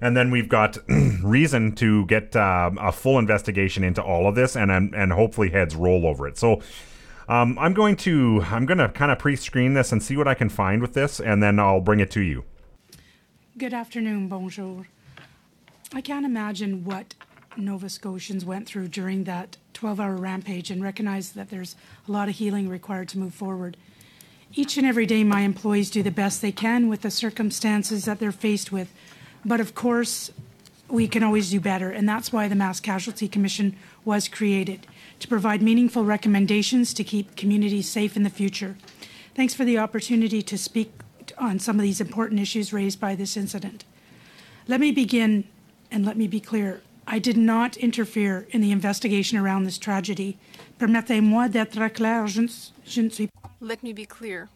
and then we've got reason to get um, a full investigation into all of this, and and, and hopefully heads roll over it. So. Um, I'm going to I'm going to kind of pre-screen this and see what I can find with this, and then I'll bring it to you. Good afternoon, bonjour. I can't imagine what Nova Scotians went through during that 12 hour rampage and recognize that there's a lot of healing required to move forward. Each and every day, my employees do the best they can with the circumstances that they're faced with. But of course, we can always do better, and that's why the Mass Casualty Commission was created to provide meaningful recommendations to keep communities safe in the future. Thanks for the opportunity to speak on some of these important issues raised by this incident. Let me begin and let me be clear. I did not interfere in the investigation around this tragedy. Permettez-moi d'être clair, je ne, suis Let me be clear.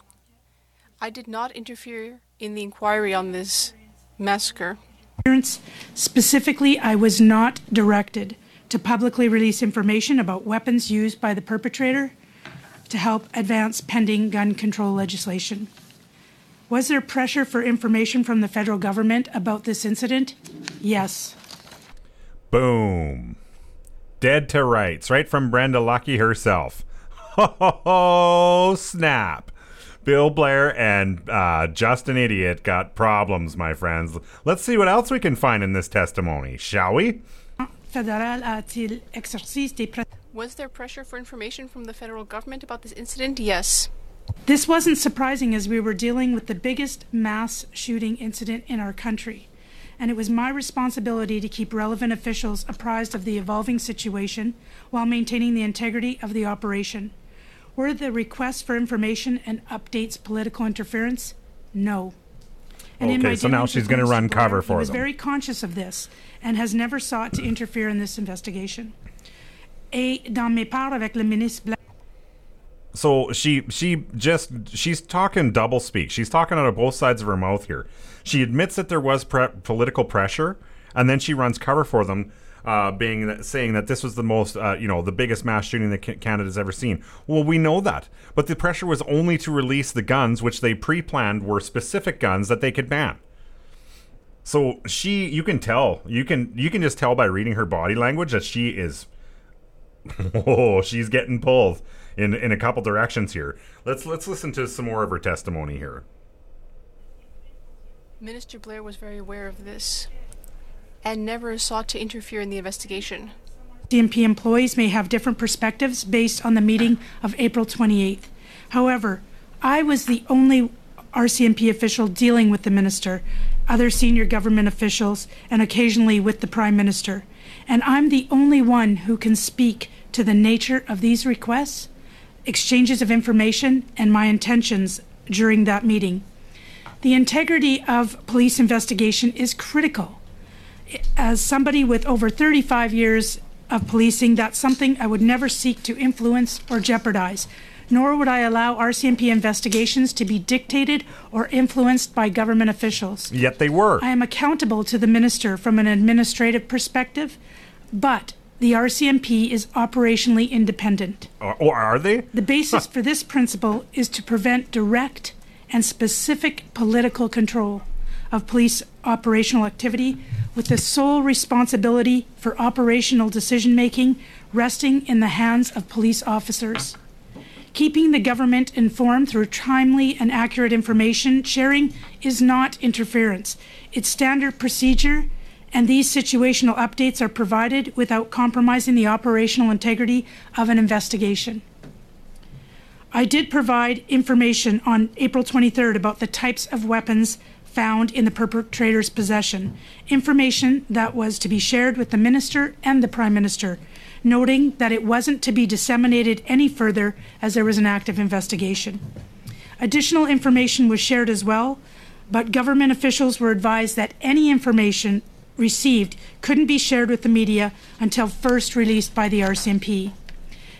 I did not interfere in the inquiry on this massacre. Specifically, I was not directed to publicly release information about weapons used by the perpetrator to help advance pending gun control legislation. Was there pressure for information from the federal government about this incident? Yes. Boom. Dead to rights, right from Brenda Lucki herself. Oh, snap. Bill Blair and uh, Justin Idiot got problems, my friends. Let's see what else we can find in this testimony, shall we? Fédéral a-t-il exercé des pre- Was there pressure for information from the federal government about this incident? Yes. This wasn't surprising as we were dealing with the biggest mass shooting incident in our country. And it was my responsibility to keep relevant officials apprised of the evolving situation while maintaining the integrity of the operation. Were the requests for information and updates political interference? No. And Okay, so now she's gonna run Blair, cover for was them. very conscious of this and has never sought to interfere in this investigation. Et dans mes parts avec le ministre So she she just she's talking double speak. She's talking out of both sides of her mouth here. She admits that there was pre- political pressure, and then she runs cover for them, uh, being that, saying that this was the most uh, you know the biggest mass shooting that Ca- Canada's ever seen. Well, we know that, but the pressure was only to release the guns, which they pre-planned were specific guns that they could ban. So she, you can tell, you can you can just tell by reading her body language that she is Oh, she's getting pulled in in a couple directions here. Let's let's listen to some more of her testimony here. Minister Blair was very aware of this and never sought to interfere in the investigation. DMP employees may have different perspectives based on the meeting of April 28th. However, I was the only RCMP official dealing with the minister, other senior government officials, and occasionally with the prime minister. And I'm the only one who can speak to the nature of these requests, exchanges of information, and my intentions during that meeting. The integrity of police investigation is critical. As somebody with over 35 years of policing, that's something I would never seek to influence or jeopardize, nor would I allow RCMP investigations to be dictated or influenced by government officials. Yet they were. I am accountable to the minister from an administrative perspective, but the RCMP is operationally independent. Or, or oh, are they? The basis for this principle is to prevent direct and specific political control of police operational activity with the sole responsibility for operational decision making resting in the hands of police officers. Keeping the government informed through timely and accurate information sharing is not interference. It's standard procedure, and these situational updates are provided without compromising the operational integrity of an investigation. I did provide information on April 23rd about the types of weapons found in the perpetrator's possession, information that was to be shared with the minister and the prime minister, noting that it wasn't to be disseminated any further as there was an active investigation. Additional information was shared as well, but government officials were advised that any information received couldn't be shared with the media until first released by the RCMP.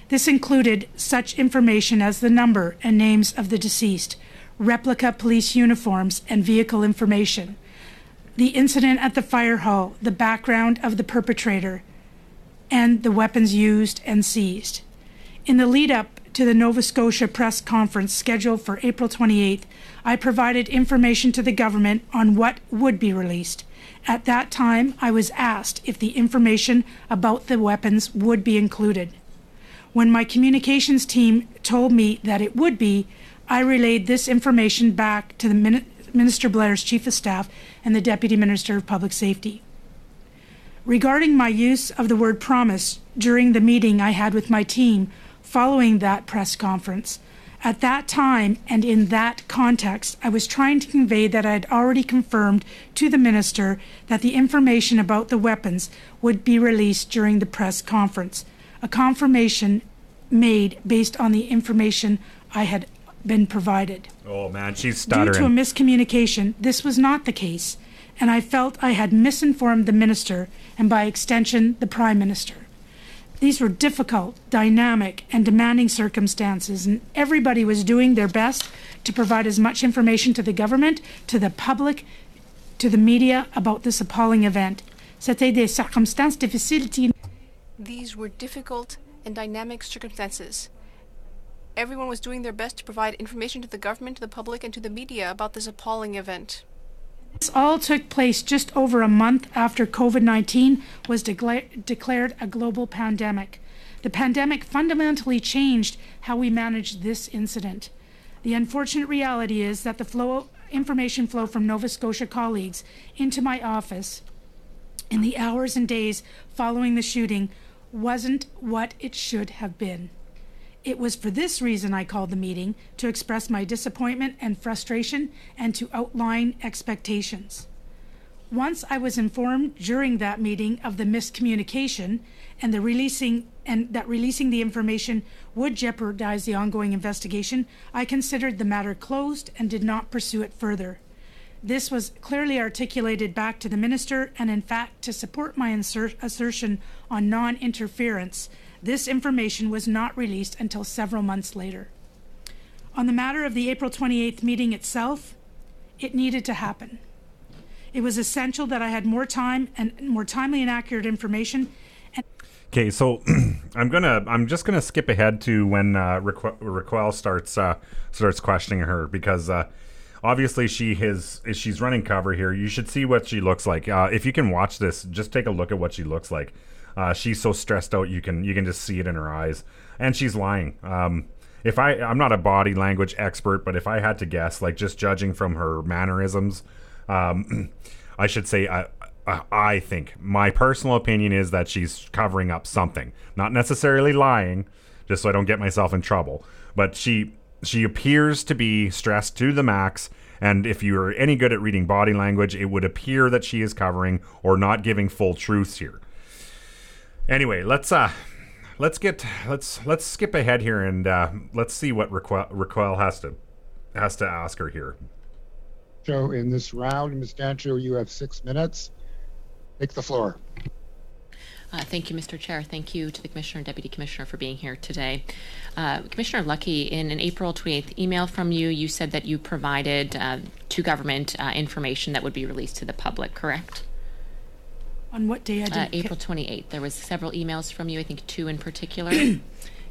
This included such information as the number and names of the deceased, replica police uniforms and vehicle information, the incident at the fire hall, the background of the perpetrator, and the weapons used and seized. In the lead up to the Nova Scotia press conference scheduled for April 28th, I provided information to the government on what would be released. At that time, I was asked if the information about the weapons would be included. When my communications team told me that it would be, I relayed this information back to the Min- Minister Blair's Chief of Staff and the Deputy Minister of Public Safety. Regarding my use of the word promise during the meeting I had with my team following that press conference, at that time and in that context, I was trying to convey that I had already confirmed to the minister that the information about the weapons would be released during the press conference, a confirmation made based on the information I had been provided. Oh man, she's Due to a miscommunication, this was not the case, and I felt I had misinformed the minister and by extension the prime minister. These were difficult, dynamic, and demanding circumstances, and everybody was doing their best to provide as much information to the government, to the public, to the media about this appalling event. C'était des circonstances difficiles. These were difficult and dynamic circumstances. Everyone was doing their best to provide information to the government, to the public, and to the media about this appalling event. This all took place just over a month after COVID 19 was decla- declared a global pandemic. The pandemic fundamentally changed how we managed this incident. The unfortunate reality is that the flow, information flow from Nova Scotia colleagues into my office in the hours and days following the shooting wasn't what it should have been. It was for this reason I called the meeting to express my disappointment and frustration and to outline expectations. Once I was informed during that meeting of the miscommunication and the releasing and that releasing the information would jeopardize the ongoing investigation, I considered the matter closed and did not pursue it further. This was clearly articulated back to the minister, and in fact, to support my insert- assertion on non interference, this information was not released until several months later. On the matter of the April 28th meeting itself, it needed to happen. It was essential that I had more time and more timely and accurate information. Okay, so I'm gonna I'm just gonna skip ahead to when uh, Raquel, Raquel starts uh, starts questioning her because uh, obviously she has she's running cover here. You should see what she looks like. Uh, if you can watch this, just take a look at what she looks like. Uh, she's so stressed out you can you can just see it in her eyes, and she's lying. Um, if I I'm not a body language expert, but if I had to guess, like just judging from her mannerisms, um, I should say I, I think my personal opinion is that she's covering up something, not necessarily lying, just so I don't get myself in trouble. But she she appears to be stressed to the max. And if you're any good at reading body language, it would appear that she is covering or not giving full truths here. Anyway, let's uh let's get let's let's skip ahead here and uh, let's see what Raquel, Raquel has to has to ask her here. So in this round, Ms. Dancho, you have six minutes. Take the floor. Uh, thank you, Mr. Chair. Thank you to the Commissioner and Deputy Commissioner for being here today. Uh, Commissioner Lucki, in an April 28th email from you, you said that you provided uh, to government uh, information that would be released to the public, correct? On what day I Uh, didn't? ca- April 28th. There was several emails from you, I think two in particular.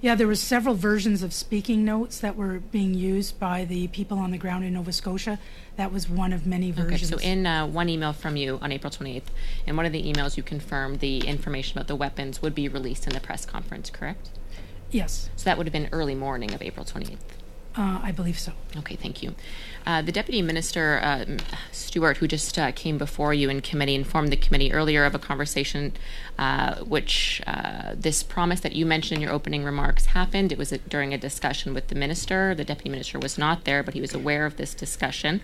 Yeah, there was several versions of speaking notes that were being used by the people on the ground in Nova Scotia. That was one of many versions. Okay, so in uh, one email from you on April 28th, in one of the emails you confirmed the information about the weapons would be released in the press conference, correct? yes, So that would have been early morning of April 28th. Uh, I believe so. Okay, thank you. Uh, the Deputy Minister, uh, Stewart, who just uh, came before you in committee, informed the committee earlier of a conversation uh, which uh, this promise that you mentioned in your opening remarks happened. It was a, during a discussion with the Minister. The Deputy Minister was not there, but he was aware of this discussion.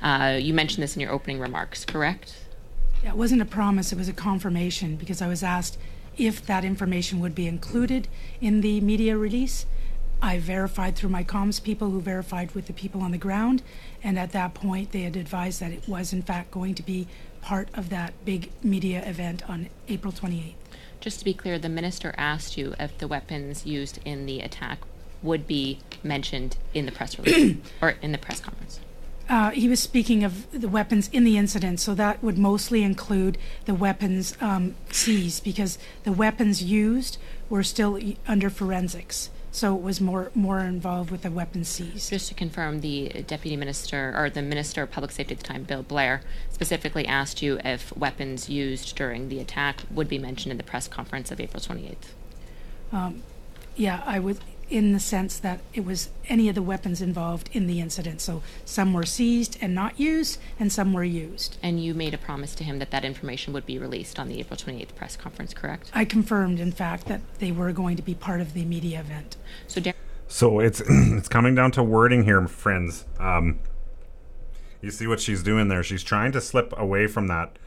Uh, you mentioned this in your opening remarks, correct? Yeah, it wasn't a promise, it was a confirmation because I was asked if that information would be included in the media release. I verified through my comms people who verified with the people on the ground, and at that point, they had advised that it was in fact going to be part of that big media event on April 28th. Just to be clear, the Minister asked you if the weapons used in the attack would be mentioned in the press release or in the press conference. Uh, he was speaking of the weapons in the incident, so that would mostly include the weapons um, seized because the weapons used were still under forensics. So it was more more involved with the weapons seized. Just to confirm, the deputy minister or the minister of public safety at the time, Bill Blair, specifically asked you if weapons used during the attack would be mentioned in the press conference of April 28th. Um, yeah, I would, in the sense that it was any of the weapons involved in the incident. So some were seized and not used, and some were used. And you made a promise to him that that information would be released on the April 28th press conference, correct? I confirmed, in fact, that they were going to be part of the media event. So, Dar- So it's it's coming down to wording here, friends. Um, you see what she's doing there? She's trying to slip away from that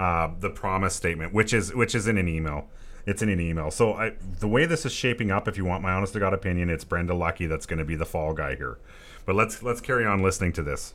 uh, the promise statement, which is which is in an email. It's in an email. So I, the way this is shaping up, if you want my honest to god opinion, it's Brenda Lucki that's going to be the fall guy here. But let's let's carry on listening to this.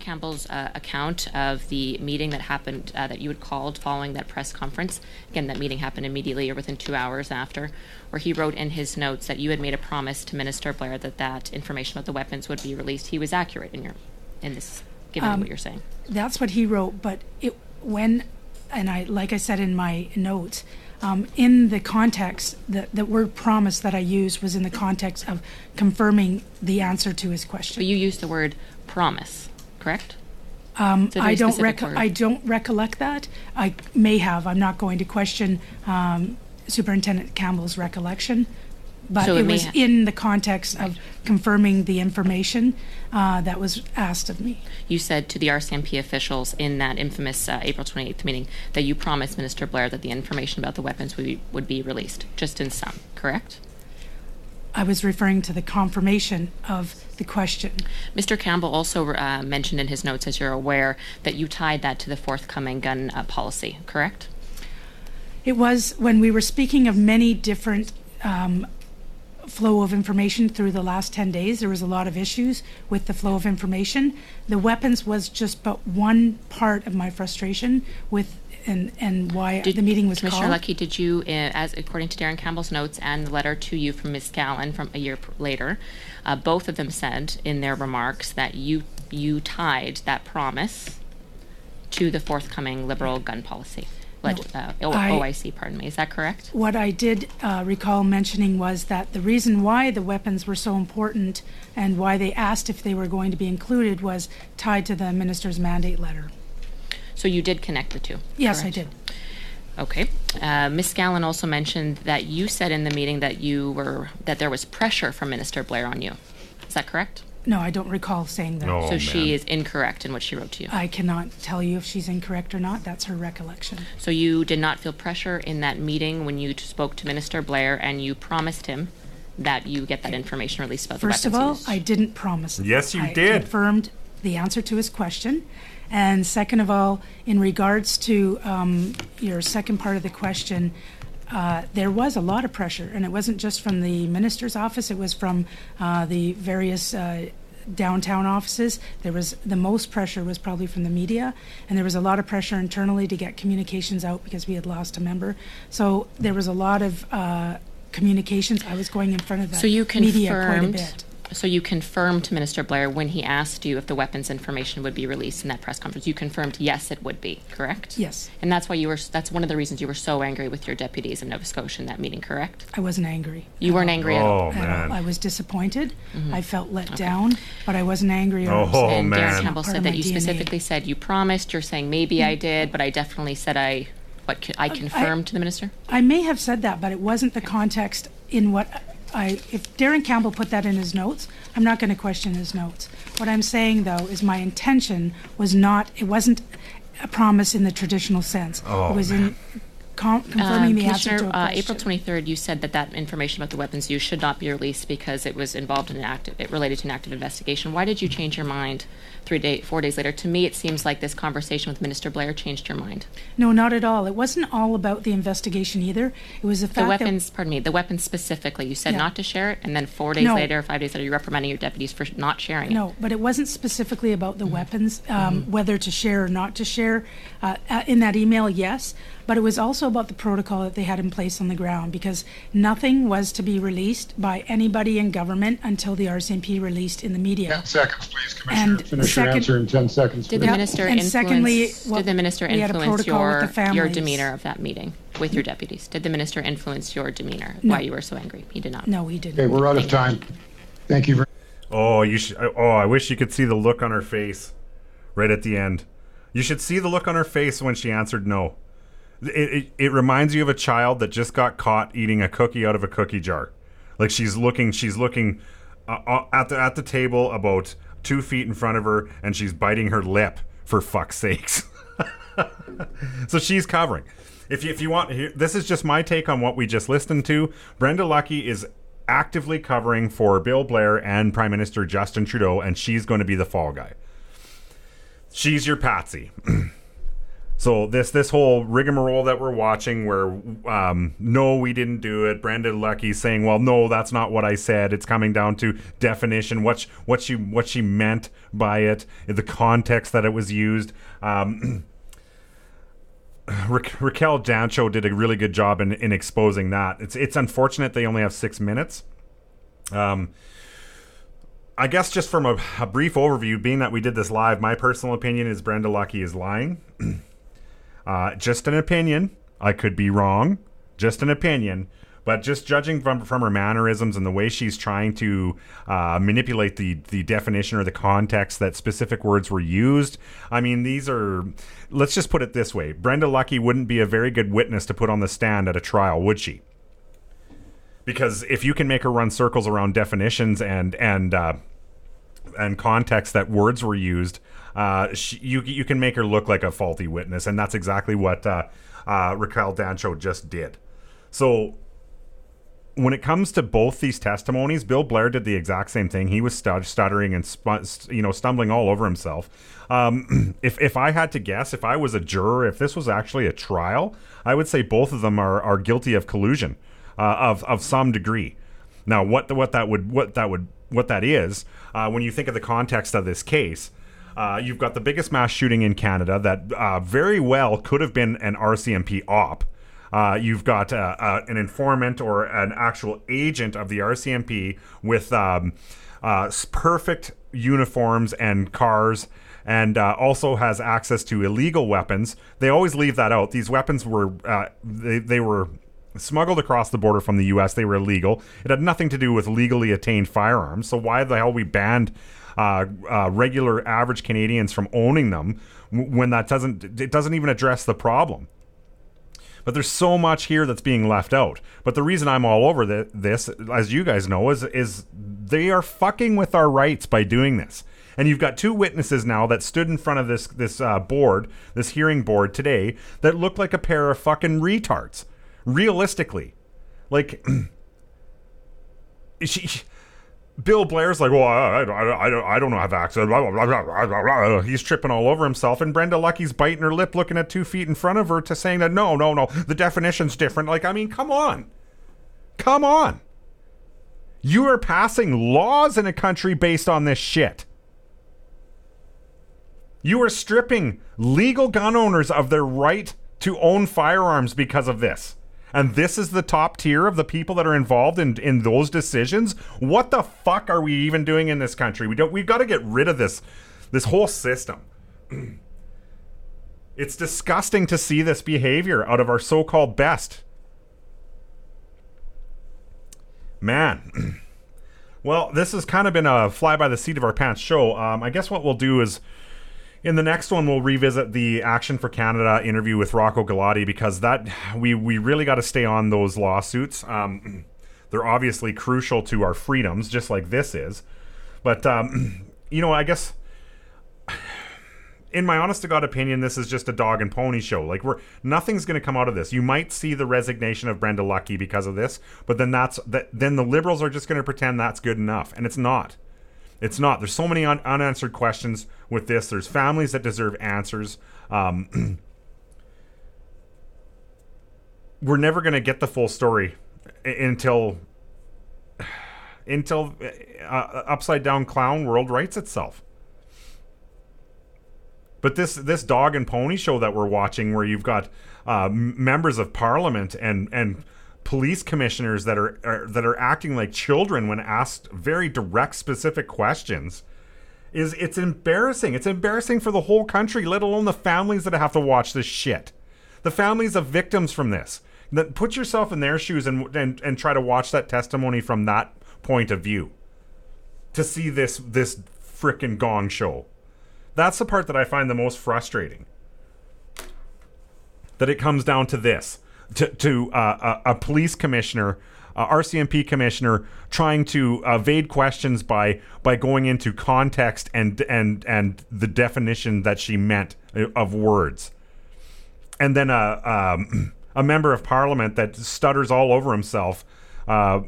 Campbell's uh, account of the meeting that happened uh, that you had called following that press conference. Again, that meeting happened immediately or within two hours after, where he wrote in his notes that you had made a promise to Minister Blair that that information about the weapons would be released. He was accurate in your in this, given what you're saying. That's what he wrote, but it when, and I like I said in my notes, um, in the context, the the word promise that I used was in the context of confirming the answer to his question. But you used the word promise, correct? Um, I don't rec- I don't recollect that. I may have. I'm not going to question um, Superintendent Campbell's recollection, but So it it was in the context of confirming the information uh, that was asked of me. You said to the RCMP officials in that infamous uh, April 28th meeting that you promised Minister Blair that the information about the weapons would be, would be released, just in sum, correct? I was referring to the confirmation of the question. Mr. Campbell also uh, mentioned in his notes, as you're aware, that you tied that to the forthcoming gun uh, policy, correct? It was when we were speaking of many different um, flow of information through the last 10 days. There was a lot of issues with the flow of information. The weapons was just but one part of my frustration with and, and why Did- the meeting was Commissioner called. Lucki, did you, uh, as according to Darren Campbell's notes and the letter to you from Ms. Gallen from a year later, uh, both of them said in their remarks that you you tied that promise to the forthcoming liberal gun policy, leg- uh, O- I- OIC. Pardon me. Is that correct? What I did uh, recall mentioning was that the reason why the weapons were so important and why they asked if they were going to be included was tied to the minister's mandate letter. So you did connect the two. Yes, correct? I did. Okay. Uh, Ms. Gallen also mentioned that you said in the meeting that you were that there was pressure from Minister Blair on you. Is that correct? No, I don't recall saying that. No. so Oh, she is incorrect in what she wrote to you. I cannot tell you if she's incorrect or not. That's her recollection. So you did not feel pressure in that meeting when you t- spoke to Minister Blair and you promised him that you get that information released about First the of all, used. I didn't promise. it. Yes, you I did. confirmed the answer to his question. And second of all, in regards to um, your second part of the question, uh, there was a lot of pressure, and it wasn't just from the minister's office, it was from uh, the various uh, downtown offices. There was the most pressure was probably from the media, and there was a lot of pressure internally to get communications out because we had lost a member. So there was a lot of uh, communications. I was going in front of that So you media quite a bit. So you confirmed to Minister Blair when he asked you if the weapons information would be released in that press conference, you confirmed, yes, it would be, correct? Yes. And that's why you were, that's one of the reasons you were so angry with your deputies in Nova Scotia in that meeting, correct? I wasn't angry. You weren't angry at all? Oh at all. man. I was disappointed. Mm-hmm. I felt let down, but I wasn't angry or Oh, upset. And man. Darren Campbell said that you DNA. specifically said you promised, you're saying maybe I mm-hmm. did, but I definitely said I, what, co- I confirmed to the minister? I may have said that, but it wasn't the context in what I, if Darren Campbell put that in his notes, I'm not going to question his notes. What I'm saying, though, is my intention was not, it wasn't a promise in the traditional sense. It was in con- confirming Um, the answer to Commissioner, a uh, question. April 23rd, you said that that information about the weapons use should not be released because it was involved in an active, it related to an active investigation. Why did you change your mind three day, four days later? To me, it seems like this conversation with Minister Blair changed your mind. No, not at all. It wasn't all about the investigation either. It was the The fact that weapons, pardon me, the weapons specifically, you said Yeah. not to share it, and then four days No. later, five days later, you're reprimanding your deputies for not sharing it. No, but it wasn't specifically about Mm-hmm. the weapons, um, whether to share or not to share. Uh, uh, in that email, yes, but it was also about the protocol that they had in place on the ground because nothing was to be released by anybody in government until the RCMP released in the media. 10 seconds, please, Commissioner. And Finish your answer in 10 seconds, Did the minister and secondly, influence, did the minister we had a influence your, the your demeanor of that meeting with your deputies? Did the minister influence your demeanor, No. why you were so angry? He did not. No, he didn't. Okay, we're out of time. Thank you very Oh, you should. Oh, I wish you could see the look on her face, right at the end. You should see the look on her face when she answered no. It, it, it reminds you of a child that just got caught eating a cookie out of a cookie jar. Like she's looking, she's looking uh, uh, at the at the table about two feet in front of her, and she's biting her lip. For fuck's sakes. so she's covering. If you, if you want, here, this is just my take on what we just listened to. Brenda Lucki is actively covering for Bill Blair and Prime Minister Justin Trudeau, and she's going to be the fall guy. She's your patsy. so this this whole rigmarole that we're watching, where um, no, we didn't do it. Brandon Lucki saying, "Well, no, that's not what I said." It's coming down to definition, what sh- what she what she meant by it, the context that it was used. Um, Ra- Raquel Dancho did a really good job in, in exposing that. It's it's unfortunate they only have six minutes. Um, I guess just from a, a brief overview, being that we did this live, my personal opinion is Brenda Lucki is lying. uh, just an opinion. I could be wrong. Just an opinion. But just judging from from her mannerisms and the way she's trying to uh, manipulate the the definition or the context that specific words were used, I mean these are. Let's just put it this way: Brenda Lucki wouldn't be a very good witness to put on the stand at a trial, would she? Because if you can make her run circles around definitions and and uh, and context that words were used, uh, she, you you can make her look like a faulty witness, and that's exactly what uh, uh, Raquel Dancho just did. So when it comes to both these testimonies, Bill Blair did the exact same thing. He was stut- stuttering and spu- you know stumbling all over himself. Um, if if I had to guess, if I was a juror, if this was actually a trial, I would say both of them are, are guilty of collusion uh, of of some degree. Now, what the, what that would what that would what that is uh, when you think of the context of this case. Uh, you've got the biggest mass shooting in Canada that uh, very well could have been an RCMP op. Uh, you've got uh, uh, an informant or an actual agent of the RCMP with um, uh, perfect uniforms and cars, and uh, also has access to illegal weapons. They always leave that out. These weapons were uh, they, they were smuggled across the border from the U.S. They were illegal. It had nothing to do with legally attained firearms. So why the hell we banned uh, uh, regular average Canadians from owning them when that doesn't it doesn't even address the problem? But there's so much here that's being left out. But the reason I'm all over th- this, as you guys know, is is they are fucking with our rights by doing this. And you've got two witnesses now that stood in front of this this uh, board, this hearing board today, that look like a pair of fucking retards. Realistically, like she, Bill Blair's like, well, I, I, I, don't, I don't have access. Blah, blah, blah, He's tripping all over himself, and Brenda Lucki's biting her lip, looking at two feet in front of her, to saying that no, no, no, the definition's different. Like, I mean, come on, come on. You are passing laws in a country based on this shit. You are stripping legal gun owners of their right to own firearms because of this and this is the top tier of the people that are involved in in those decisions, what the fuck are we even doing in this country? We don't we've got to get rid of this this whole system. it's disgusting to see this behavior out of our so-called best. Man. well, this has kind of been a fly by the seat of our pants show. Um, I guess what we'll do is in the next one, we'll revisit the Action for Canada interview with Rocco Galati because that we we really got to stay on those lawsuits. Um, they're obviously crucial to our freedoms, just like this is. But um, you know, I guess in my honest to god opinion, this is just a dog and pony show. Like we're nothing's going to come out of this. You might see the resignation of Brenda Lucki because of this, but then that's that. Then the liberals are just going to pretend that's good enough, and it's not. It's not. There's so many un- unanswered questions with this. There's families that deserve answers. Um, we're never going to get the full story until until uh, upside down clown world writes itself. But this this dog and pony show that we're watching, where you've got uh, members of parliament and and police commissioners that are, are, that are acting like children when asked very direct specific questions is it's embarrassing. It's embarrassing for the whole country let alone the families that have to watch this shit. The families of victims from this. Put yourself in their shoes and, and and try to watch that testimony from that point of view to see this this freaking gong show. That's the part that i find the most frustrating. That it comes down to this to, to uh, a, a, police commissioner, uh, RCMP commissioner, trying to evade questions by by going into context and and and the definition that she meant uh, of words, and then a um, a member of parliament that stutters all over himself. Uh,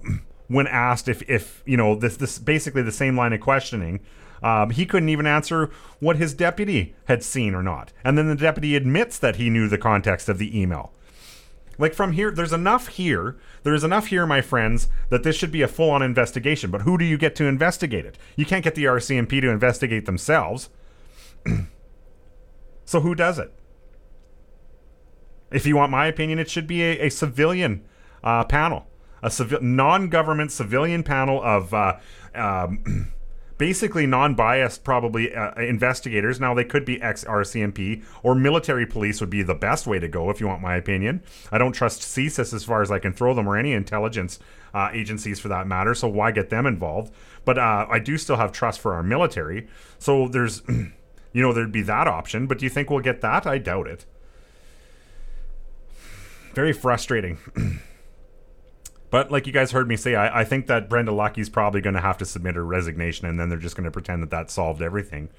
when asked if, if you know this this basically the same line of questioning, um, he couldn't even answer what his deputy had seen or not. And then the deputy admits that he knew the context of the email. Like from here, there's enough here. There's enough here, my friends, that this should be a full on investigation. But who do you get to investigate it? You can't get the RCMP to investigate themselves. so who does it? If you want my opinion, it should be a, a civilian uh, panel, a civil, non-government civilian panel of uh, um, basically non-biased probably uh, investigators. Now they could be ex-rcmp or military police would be the best way to go if you want my opinion. I don't trust csis as far as i can throw them or any intelligence uh, agencies for that matter so why get them involved? But uh, i do still have trust for our military so there's you know there'd be that option. But do you think we'll get that? I doubt it. Very frustrating But like you guys heard me say, I, I think that Brenda Lucki's probably going to have to submit her resignation, and then they're just going to pretend that that solved everything.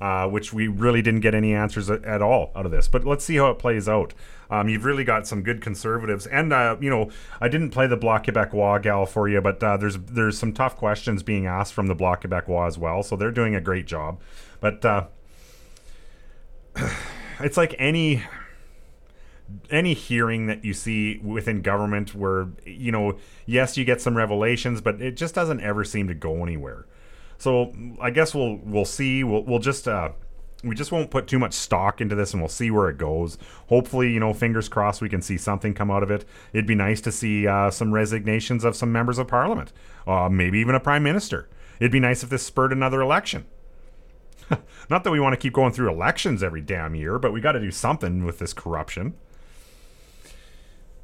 Uh, which we really didn't get any answers at, at, all out of this. But let's see how it plays out. Um, you've really got some good conservatives, and uh, you know I didn't play the Bloc Québécois gal for you, but uh, there's there's some tough questions being asked from the Bloc Québécois as well, so they're doing a great job. But uh, it's like any any hearing that you see within government where you know yes you get some revelations but it just doesn't ever seem to go anywhere. So i guess we'll we'll see. We'll, we'll just uh we just won't put too much stock into this and we'll see where it goes. Hopefully you know fingers crossed we can see something come out of it. It'd be nice to see uh, some resignations of some members of parliament uh, maybe even a prime minister. It'd be nice if this spurred another election. Not that we want to keep going through elections every damn year but we got to do something with this corruption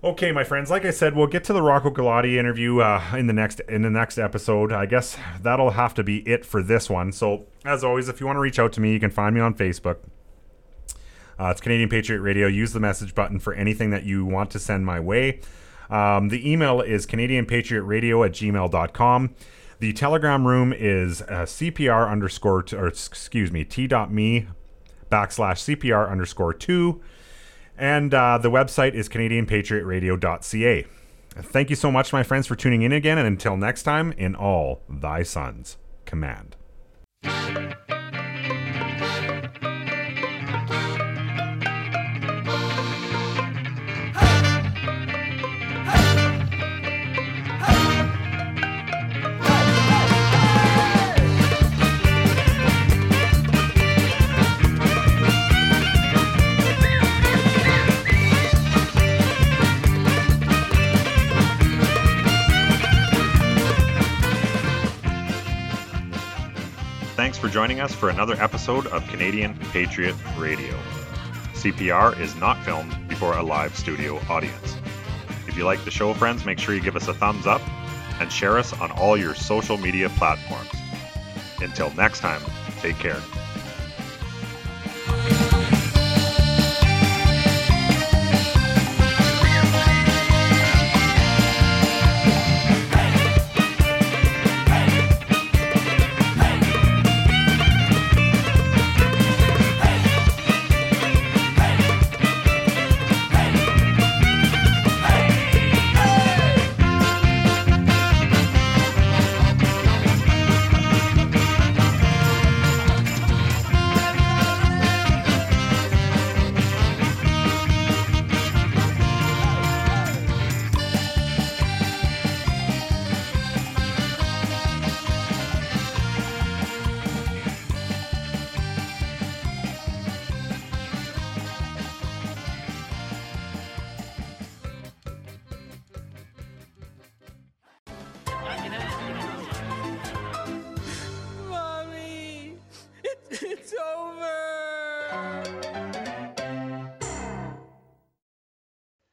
Okay, my friends. Like I said, we'll get to the Rocco Galati interview uh, in the next in the next episode. I guess that'll have to be it for this one. So, as always, if you want to reach out to me, you can find me on Facebook. Uh, it's Canadian Patriot Radio. Use the message button for anything that you want to send my way. Um, the email is CanadianPatriotRadio at gmail.com. The Telegram room is uh, CPR underscore, t- or excuse me, t.me backslash CPR underscore two. And uh, the website is CanadianPatriotRadio.ca. Thank you so much, my friends, for tuning in again. And until next time, in all thy sons command. Joining us for another episode of Canadian Patriot Radio. CPR is not filmed before a live studio audience. If you like the show, friends, make sure you give us a thumbs up and share us on all your social media platforms. Until next time, take care.